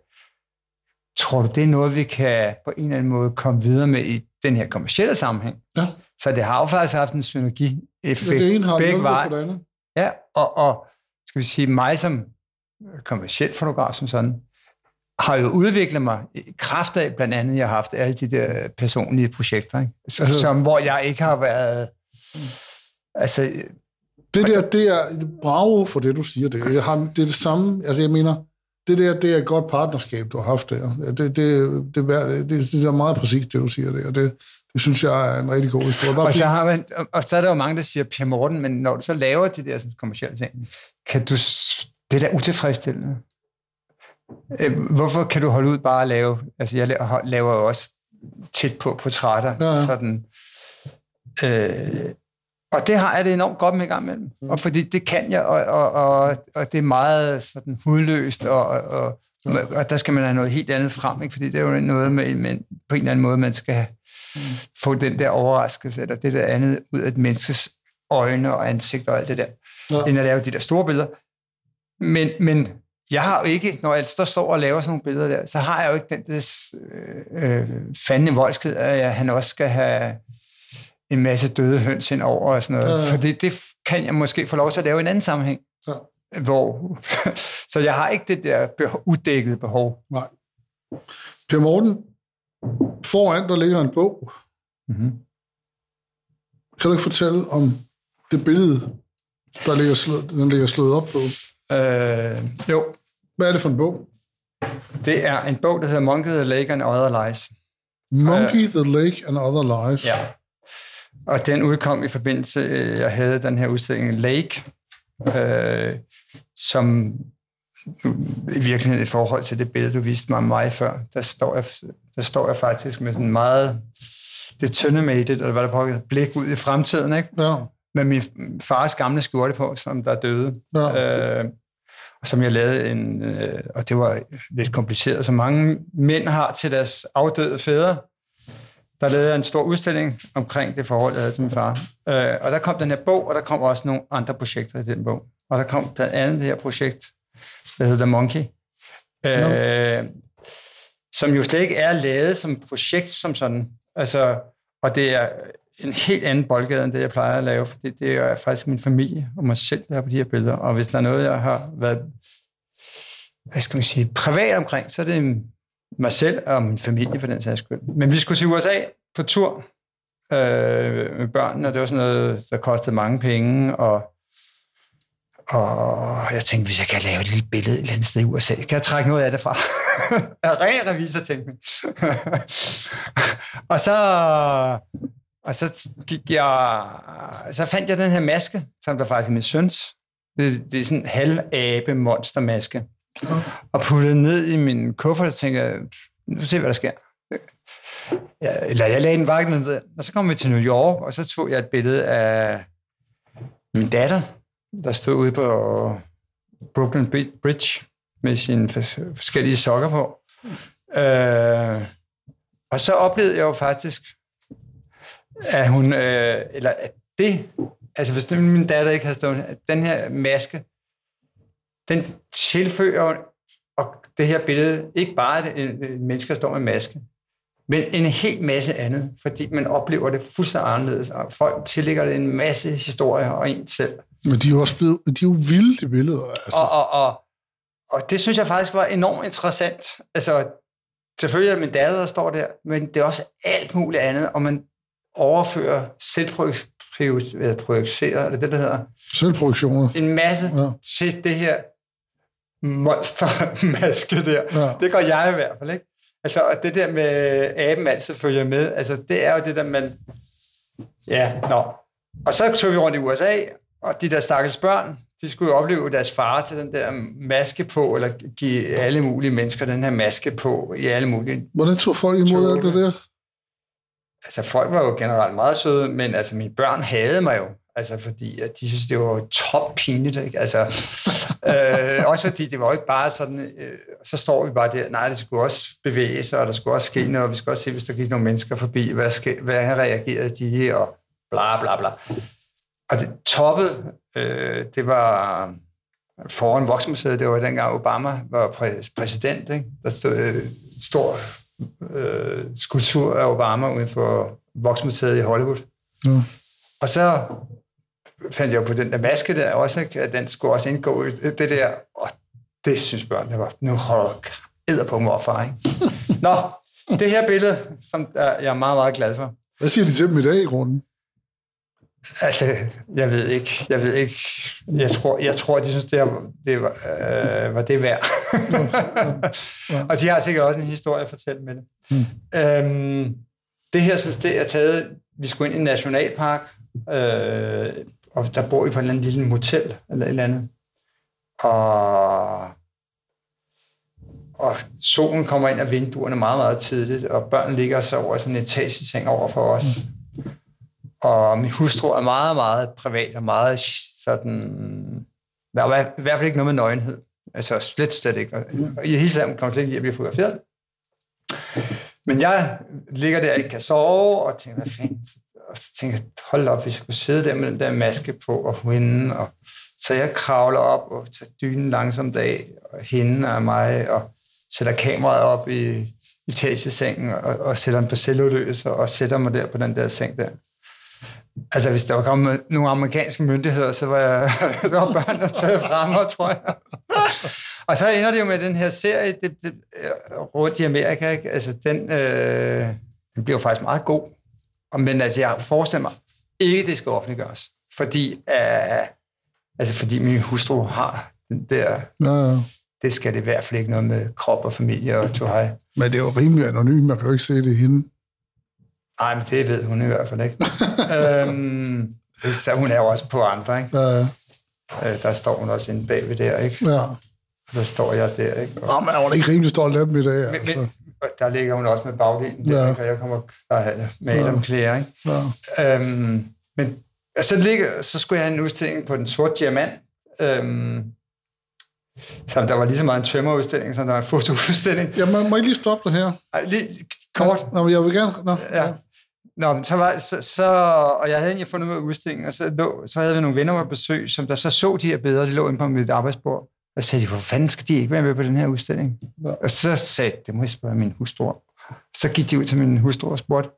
tror du, det er noget, vi kan på en eller anden måde komme videre med i den her kommercielle sammenhæng? Ja. Så det har jo faktisk haft en synergieffekt. Ja, det ene har begge veje. på det andet. Ja, og, og skal vi sige, mig som kommersiel fotograf som sådan, har jo udviklet mig i kraft af, blandt andet, jeg har haft alle de der personlige projekter, ikke? Som, Altså- som, hvor jeg ikke har været... Altså, Det der, det er bravo for det, du siger. Det, jeg har, det er det samme, altså jeg mener, det der, det er et godt partnerskab, du har haft der. Det, det, det, det, det, det er meget præcis, det du siger der. Det, det synes jeg er en rigtig god historie. Bare og, så har man, og- så er der jo mange, der siger, Per Morten, men når du så laver de der sådan, kommersielle ting, kan du, det er da utilfredsstillende. Øh, Hvorfor kan du holde ud bare at lave, altså jeg laver, jo også tæt på portrætter, Ja, ja. sådan, øh, og det har jeg det enormt godt med i gang imellem. Mm. Og fordi det kan jeg, og, og, og, og det er meget sådan hudløst, og, og, og, og der skal man have noget helt andet frem, ikke? fordi det er jo noget med, med på en eller anden måde, man skal have, få den der overraskelse, eller det der andet ud af et menneskes øjne og ansigt og alt det der, Ja. ja. end at lave de der store billeder. Men, men jeg har jo ikke, når jeg står- og laver sådan nogle billeder der, så har jeg jo ikke den der øh, øh, fandme voldsked, at jeg, han også skal have en masse døde høns ind over og sådan noget. Ja. ja. For det, det kan jeg måske få lov til at lave i en anden sammenhæng. Ja. Hvor, *laughs* så jeg har ikke det der behov, uddækkede behov. nej. Per Morten, foran der ligger en bog. Mm-hmm. Kan du ikke fortælle om det billede, der ligger slået, den ligger slået op på? Øh, jo, Hvad er det for en bog? det er en bog, der hedder Monkey the Lake and Other Lies. Monkey, the Lake and Other Lies. Ja. Og den udkom i forbindelse, øh, jeg havde den her udstilling Lake, øh, som i virkeligheden i forhold til det billede, du viste mig mig før, der står jeg, der står jeg faktisk med sådan meget determinated, eller hvad der påkalder, blik ud i fremtiden, ikke? Ja, med min fars gamle skjorte på, som der døde. ja. Øh, og som jeg lavede en, øh, og det var lidt kompliceret, så mange mænd har til deres afdøde fædre, der lavede jeg en stor udstilling omkring det forhold, jeg havde til min far. Øh, og der kom den her bog, og der kom også nogle andre projekter i den bog. Og der kom blandt andet det her projekt, der hedder The Monkey, øh, som jo slet ikke er lavet som projekt som sådan. Altså, og det er en helt anden boldgade, end det, jeg plejer at lave, for det, det er faktisk min familie og mig selv, der er på de her billeder. Og hvis der er noget, jeg har været, hvad skal man sige, privat omkring, så er det mig selv og min familie for den sags skyld. Men vi skulle til USA på tur øh, med børnene, og det var sådan noget, der kostede mange penge, og og jeg tænkte, hvis jeg kan lave et lille billede et eller andet sted i USA, kan jeg trække noget af det fra? *laughs* jeg er ren revisortænkning. *laughs* og så, og så gik jeg, så fandt jeg den her maske, som der faktisk er min søns. Det, det er sådan en halvabe monstermaske. Og puttede ned i min kuffert og tænkte, nu se, hvad der sker. Ja, eller jeg lagde den vagt ned, og så kom vi til New York, og så tog jeg et billede af min datter, der stod ude på Brooklyn Bridge med sine forskellige sokker på. Øh, og så oplevede jeg jo faktisk, at hun, øh, eller at det, altså hvis det, min datter ikke havde stået, at den her maske, den tilfører og det her billede, ikke bare et, et menneske, der står med maske, men en helt masse andet, fordi man oplever det fuldstændig anderledes, og folk tillægger det en masse historier og en selv. Men de er jo også blevet, de er jo vilde, de billeder. Altså. Og, og, og, og det synes jeg faktisk var enormt interessant. Altså, selvfølgelig er det min datter, der står der, men det er også alt muligt andet, og man overfører selvprojekterer, er det det, der hedder? Selvprojektioner. En masse ja. til det her monstermaske der. Ja. Det gør jeg i hvert fald, ikke? Altså, og det der med aben altid følger med, altså, det er jo det der, man... Ja, nå. Og så tog vi rundt i USA, og de der stakkels børn, de skulle jo opleve deres far til den der maske på, eller give alle mulige mennesker den her maske på i alle mulige... Hvordan tog folk imod alt det der? Altså, folk var jo generelt meget søde, men altså, mine børn havde mig jo. Altså, fordi at de synes, det var top pinligt, ikke? Altså, *laughs* øh, også fordi det var jo ikke bare sådan, øh, så står vi bare der, nej, det skulle også bevæge sig, og der skulle også ske noget, og vi skulle også se, hvis der gik nogle mennesker forbi, hvad, ske, hvad reagerede de, og bla bla bla. Og det toppet, øh, det var foran Voksmuseet, det var dengang Obama var præ- præsident, ikke? der stod øh, stor øh, skulptur af Obama uden for Voksmuseet i Hollywood. Mm. Og så fandt jeg på den der maske der også, ikke? at den skulle også indgå i det der, og det synes børnene var, nu holder på morfar, ikke? *laughs* Nå, det her billede, som jeg er meget, meget glad for. Hvad siger de til dem i dag i grunden? Altså, jeg ved ikke. Jeg ved ikke. Jeg tror, jeg tror de synes, det, er, det var, øh, var det værd. ja, ja. *laughs* og de har sikkert også en historie at fortælle med det. Mm. Øhm, det her, så det er taget, vi skulle ind i en nationalpark, øh, og der bor vi på en eller anden lille motel, eller et eller andet. Og, og solen kommer ind af vinduerne meget, meget tidligt, og børn ligger så over sådan en etageseng over for os. Mm og min hustru er meget, meget privat og meget sådan... Der var i hvert fald ikke noget med nøgenhed. Altså slet, slet ikke. Og i hele tiden kommer slet ikke at blive fotograferet. Men jeg ligger der og ikke kan sove, og tænker, hvad fanden? Og så tænker jeg, hold op, hvis jeg kunne sidde der med den der maske på og hende. Og så jeg kravler op og tager dynen langsomt af, og hende og mig, og sætter kameraet op i etagesengen, og, og sætter den på selvudløs, og sætter mig der på den der seng der. Altså, hvis der var kommet nogle amerikanske myndigheder, så var, jeg, *laughs* så var børnene taget frem, tror jeg. *laughs* og så ender det jo med den her serie, det, det, rundt i Amerika, ikke? Altså, den, øh, den bliver jo faktisk meget god. Men altså, jeg forestiller mig ikke, det skal offentliggøres. Fordi, øh, altså, fordi min hustru har den der... Ja, ja. Det skal det i hvert fald ikke noget med krop og familie og tohej. Men det er jo rimelig anonymt, man kan jo ikke se det hende. Nej, men det ved hun i hvert fald ikke. øhm, så hun er jo også på andre, ikke? Ja, ja. Øh, der står hun også inde bagved der, ikke? Ja. Der står jeg der, ikke? Og, ja, men hun er ikke rimelig stolt af dem i dag, men, altså. Men, der ligger hun også med bagdelen, ja. der, jeg kommer der med ja. dem klæder, ikke? Ja. Øhm, men så, ligger, så skulle jeg have en udstilling på den sorte diamant, øhm, så der var lige så meget en tømmerudstilling, som der var en fotoudstilling. Ja, man må ikke lige stoppe det her. Ej, lige kort. Nå, jeg vil gerne... Nå, ja. Nå, men så var, så, så, og jeg havde egentlig fundet ud af udstillingen, og så, lå, så havde vi nogle venner på besøg, som der så så de her billeder, de lå inde på mit arbejdsbord. Og så sagde de, hvor fanden skal de ikke være med på den her udstilling? Ja. Og så sagde jeg, det må jeg spørge min hustru Så gik de ud til min hustru og spurgte.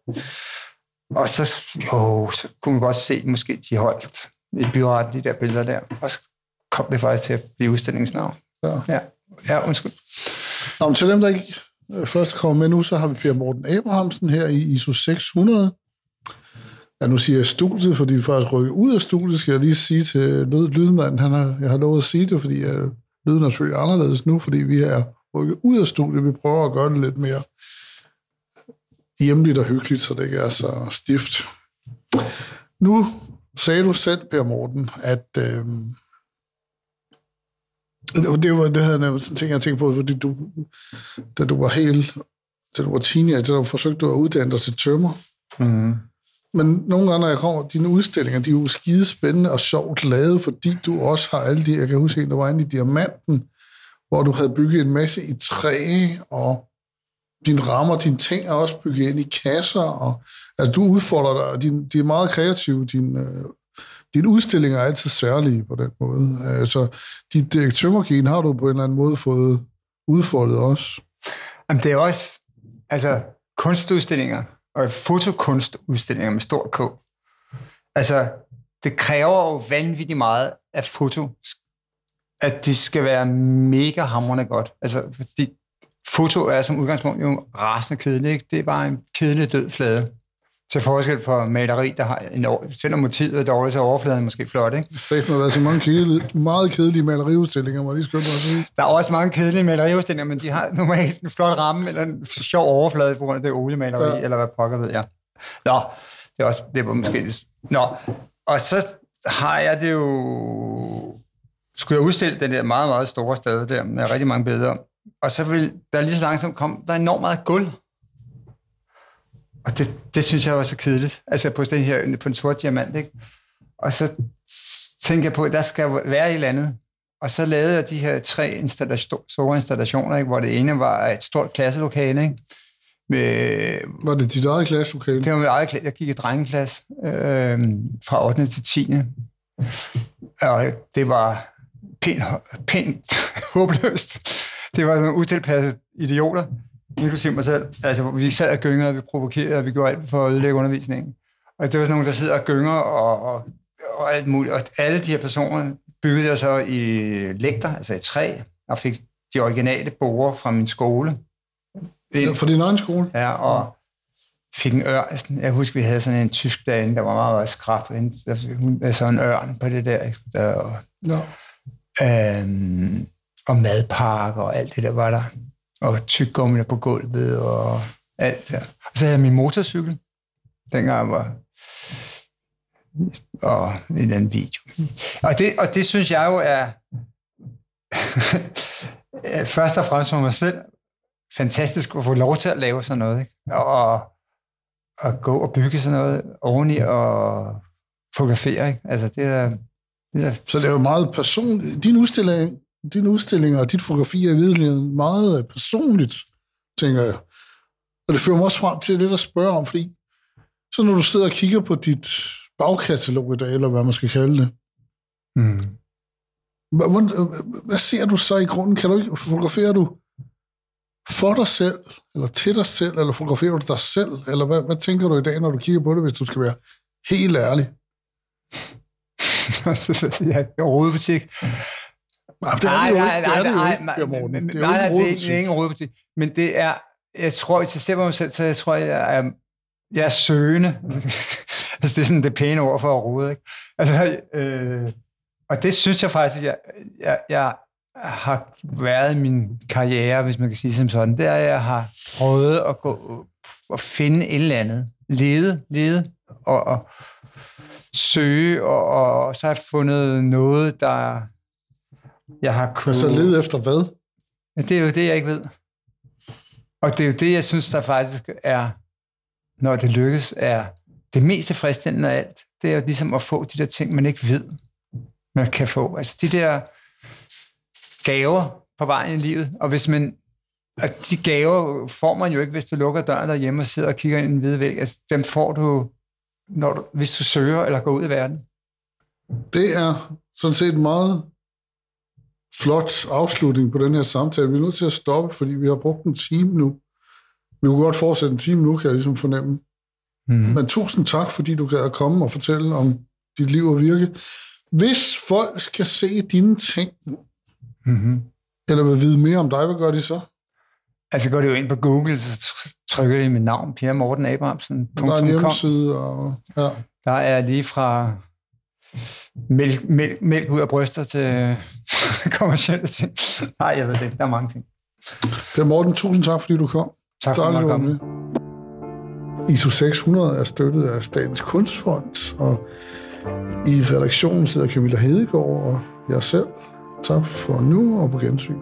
Og så, jo, så kunne man godt se, måske de holdt i byretten, de der billeder der. Og så kom det faktisk til at blive udstillingens navn. Ja. ja. Ja, undskyld. Nå, til dem, der ikke først kommer med nu, så har vi Per Morten Abrahamsen her i ISO 600. Ja, nu siger jeg studiet, fordi vi faktisk rykker ud af studiet, skal jeg lige sige til lyd, lydmanden. Han har, jeg har lovet at sige det, fordi jeg, lyden er selvfølgelig anderledes nu, fordi vi er rykket ud af studiet. Vi prøver at gøre det lidt mere hjemligt og hyggeligt, så det ikke er så stift. Nu sagde du selv, Per Morten, at øh, det, var, det havde jeg sådan ting, jeg tænkte på, fordi du, da du var helt, da du var teenager, du forsøgte at uddanne dig til tømmer. Mm. Men nogle gange, når jeg kommer, dine udstillinger, de er jo skide spændende og sjovt lavet, fordi du også har alle de, jeg kan huske en, der var inde i Diamanten, hvor du havde bygget en masse i træ, og dine rammer, dine ting er også bygget ind i kasser, og altså, du udfordrer dig, og de, de er meget kreative, dine, øh, dine udstillinger er altid særlige på den måde. Altså, dit øh, tømmergen har du på en eller anden måde fået udfoldet også. Jamen, det er også, altså, kunstudstillinger, og fotokunstudstillinger med stort K. Altså, det kræver jo vanvittigt meget af foto, at det skal være mega hamrende godt. Altså, fordi foto er som udgangspunkt jo rasende kedeligt. Ikke? Det er bare en kedelig død flade. Til forskel for maleri, der har en, selvom motivet er dårligt, så er overfladen måske flot, ikke? Det har været så mange kedelige, meget kedelige maleriudstillinger, må lige skynde mig at sige. Der er også mange kedelige maleriudstillinger, men de har normalt en flot ramme eller en sjov overflade på grund af det oliemaleri, ja. eller hvad pokker ved jeg. Nå, det er også, det var måske... Nå, og så har jeg det jo... Skulle jeg udstille den der meget, meget store sted der, med rigtig mange billeder. Og så vil der lige så langsomt komme, der er enormt meget guld og det, det synes jeg var så kedeligt. Altså på, den her, på en sort diamant, ikke? Og så tænkte jeg på, at der skal være et eller andet. Og så lavede jeg de her tre installation, store installationer, ikke? hvor det ene var et stort klasselokale. Ikke? Med, var det dit eget klasselokale? Det var mit eget klasse. Jeg gik i drengeklasse øh, fra 8. til 10. Og det var pænt, pænt *laughs* håbløst. Det var sådan utilpasset idioter inklusive mig selv. Altså, vi sad og gyngede, og vi provokerede, og vi gjorde alt for at ødelægge undervisningen. Og det var sådan nogle, der sidder og gynger og, og, og alt muligt. Og alle de her personer byggede jeg så i lægter, altså i træ, og fik de originale borer fra min skole. Ja, fra din egen skole? Ja, og fik en ør. Jeg husker, vi havde sådan en tysk derinde, der var meget, meget skrab. Hun havde så en ørn på det der. der ja. øhm, og madpakker og alt det der var der og tyggegummier på gulvet og alt der. Og så havde jeg min motorcykel, dengang jeg var og en anden video. Og det, og det synes jeg jo er *laughs* først og fremmest for mig selv fantastisk at få lov til at lave sådan noget. Ikke? Og at gå og bygge sådan noget oveni og fotografere. Ikke? Altså, det er, det er... Så det er jo meget personligt. Din udstilling din udstilling og dit fotografi er virkelig meget personligt, tænker jeg. Og det fører mig også frem til det, der spørger om, fordi så når du sidder og kigger på dit bagkatalog i dag, eller hvad man skal kalde det, mm. hvad, hvad ser du så i grunden? Kan du ikke, fotograferer du for dig selv, eller til dig selv, eller fotograferer du dig selv? Eller hvad, hvad tænker du i dag, når du kigger på det, hvis du skal være helt ærlig? *laughs* ja, overhovedet ikke. Nej, det er det jo ikke. Det er det jo ikke, nej, Morten. Det er nej, nej, det er ingen rådbutik. Men det er, jeg tror, hvis jeg ser på mig selv, så jeg tror, jeg er, jeg er søgende. *laughs* altså, det er sådan det pæne ord for at rode, ikke? Altså, øh, og det synes jeg faktisk, jeg, jeg, jeg har været i min karriere, hvis man kan sige som sådan, det er, at jeg har prøvet at gå og finde et eller andet. Lede, lede og, og søge, og, og så har jeg fundet noget, der jeg har kunnet... Så lede efter hvad? Det er jo det, jeg ikke ved. Og det er jo det, jeg synes, der faktisk er, når det lykkes, er det mest tilfredsstillende af alt. Det er jo ligesom at få de der ting, man ikke ved, man kan få. Altså de der gaver på vejen i livet. Og hvis man at de gaver får man jo ikke, hvis du lukker døren derhjemme og sidder og kigger ind i en hvide væg. Altså, dem får du, når du, hvis du søger eller går ud i verden. Det er sådan set meget flot afslutning på den her samtale. Vi er nødt til at stoppe, fordi vi har brugt en time nu. Vi kunne godt fortsætte en time nu, kan jeg ligesom fornemme. Mm. Men tusind tak, fordi du gad at komme og fortælle om dit liv og virke. Hvis folk skal se dine ting, mm-hmm. eller vil vide mere om dig, hvad gør de så? Altså går de jo ind på Google, så trykker de mit navn, Pierre Morten Abrahamsen. Der er en hjemmeside, og ja. Der er lige fra mælk, mælk, mælk ud af bryster til *laughs* kommersielle ting. Nej, jeg ved det. Der er mange ting. Per Morten, tusind tak, fordi du kom. Tak for at komme. ISO 600 er støttet af Statens Kunstfond, og i redaktionen sidder Camilla Hedegaard og jeg selv. Tak for nu, og på gensyn.